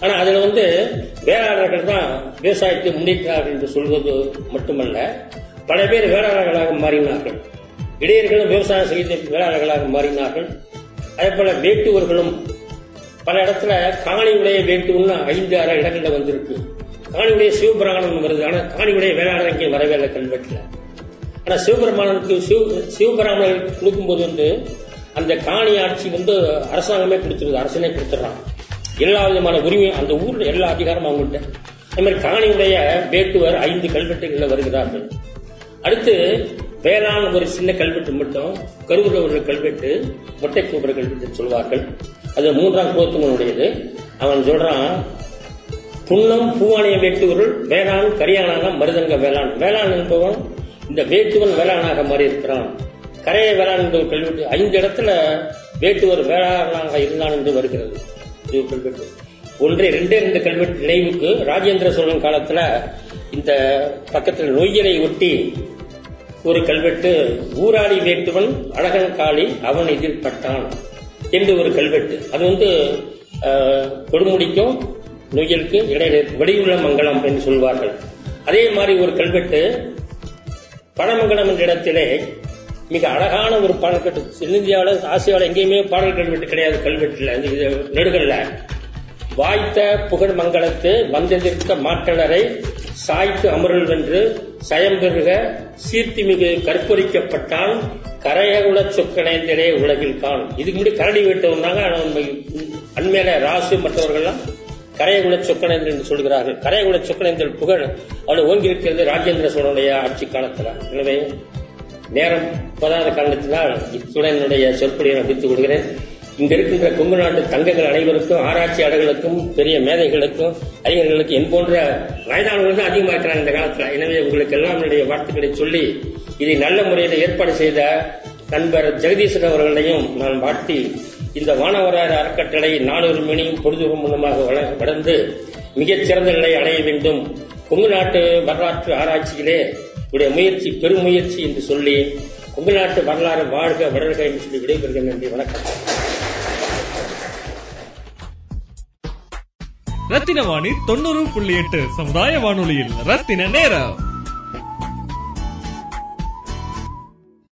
ஆனா அதுல வந்து வேளாளர்கள் தான் விவசாயத்தை முன்னேற்றார்கள் என்று சொல்வது மட்டுமல்ல பல பேர் வேளாளர்களாக மாறினார்கள். இடையர்களும் விவசாயம் செய்த வேளாளர்களாக மாறினார்கள். அதே போல வேட்டுவர்களும் பல இடத்துல காணி உடைய வேட்டுன்னு ஐந்து ஆறு இடங்களில் வந்திருக்கு. காணியுடைய சிவபிரகாணம் வருது. ஆனா காணியுடைய வேளாளர் இங்கே வரவே இல்லை கல்வெட்டுல. ஆனா சிவபெருமானனுக்கு சிவ சிவபெருமானுக்கு கொடுக்கும்போது வந்து அந்த காணி ஆட்சி வந்து அரசாங்கமே கொடுத்துருது அரசனே கொடுத்துட்றான் எல்லா விதமான உரிமையும் அந்த ஊர்ல எல்லா அதிகாரமும் அவங்கள்ட்ட. அதே மாதிரி காணியுடைய வேட்டுவர் ஐந்து கல்வெட்டுகளில் வருகிறார்கள். அடுத்து வேளாண் ஒரு சின்ன கல்வெட்டு மட்டும் கருவூர ஒரு கல்வெட்டு மொட்டை கூபுர கல்வெட்டு சொல்வார்கள். அது மூன்றாம் குலோத்துமனுடையது அவன் சொல்றான் புன்னம் பூவானிய வேட்டுவருள் வேளாண் கரியானான மருதங்க வேளாண். வேளாண் என்பவன் இந்த வேட்டுவன் வேளாணாக மாறி இருக்கிறான் கரைய வேளாண் என்று கல்வெட்டு ஐந்து இடத்துல வேட்டுவர் வேளாணாக இருந்தான் என்று வருகிறது. இது கல்வெட்டு ஒன்றே ரெண்டே ரெண்டு கல்வெட்டு நினைவுக்கு ராஜேந்திர சோழன் காலத்துல இந்த பக்கத்தில் நொய்யலை ஒட்டி ஒரு கல்வெட்டு ஊராளி வேட்டுவன் அழகன் காளி அவன் இதில் பட்டான் என்று ஒரு கல்வெட்டு. அது வந்து கொடுமுடிக்கும் நொய்யலுக்கு இடையில வெடியுள்ள மங்கலம் என்று சொல்வார்கள். அதே மாதிரி ஒரு கல்வெட்டு பழமங்கலம் என்ற இடத்திலே மிக அழகான ஒரு பாடல் கட்டு தென்னிந்தியாவில் ஆசியாவில் எங்கேயுமே பாடல் கல்வெட்டு கிடையாது கல்வெட்டுல இது நெடுகல்ல வாய்த்த புகழ் மங்களத்து வந்தெதிர்த்த மாற்றலரை சாய்த்து அமருள் வென்று சயம்பெருக சீர்த்திமிகு கற்பொறிக்கப்பட்டால் கரையகுல சொக்கணைந்தரே உலகில் காண் இதுக்கு முன்னாடி கரடி வெட்டவனாங்க அண்மையில ராசு மற்றவர்கள்லாம் கரையகுல சொக்கணேந்தர் என்று சொல்கிறார்கள். கரையகுல சொக்கணேந்தர் புகழ். அவள் ஓங்கியிருக்கிறது ராஜேந்திர சோழனுடைய ஆட்சி காலத்தில். எனவே நேரம் போதாத காரணத்தினால் இத்துடன் என்னுடைய சொற்பொழியை நான் முடித்துக் கொள்கிறேன். இங்க இருக்கின்ற கொங்கு நாட்டு தங்கங்கள் அனைவருக்கும் ஆராய்ச்சியாளர்களுக்கும் பெரிய மேதைகளுக்கும் அறிஞர்களுக்கும் என் போன்ற வயதானவர்கள் தான் அதிகமாக இருக்கிறாங்க இந்த காலத்தில். எனவே உங்களுக்கு எல்லாம் என்னுடைய வாழ்த்துக்களை சொல்லி இதை நல்ல முறையில் ஏற்பாடு செய்த நண்பர் ஜெகதீசன் அவர்களையும் நான் வாழ்த்தி இந்த வானவரார் அறக்கட்டளை நானூறு மணியும் பொழுதுறும் மூலமாக வளர்ந்து மிகச் சிறந்த நிலை அடைய வேண்டும். கொங்கு நாட்டு வரலாற்று ஆராய்ச்சியிலே உடைய முயற்சி பெருமுயற்சி என்று சொல்லி கொங்கு நாட்டு வரலாறு வாழ்க வளர்க என்று சொல்லி விடைபெறுகிறேன். நன்றி வணக்கம். ரத்தின வாணி தொண்ணூறு புள்ளி எட்டு சமுதாய வானொலியில் ரத்தின நேரம்.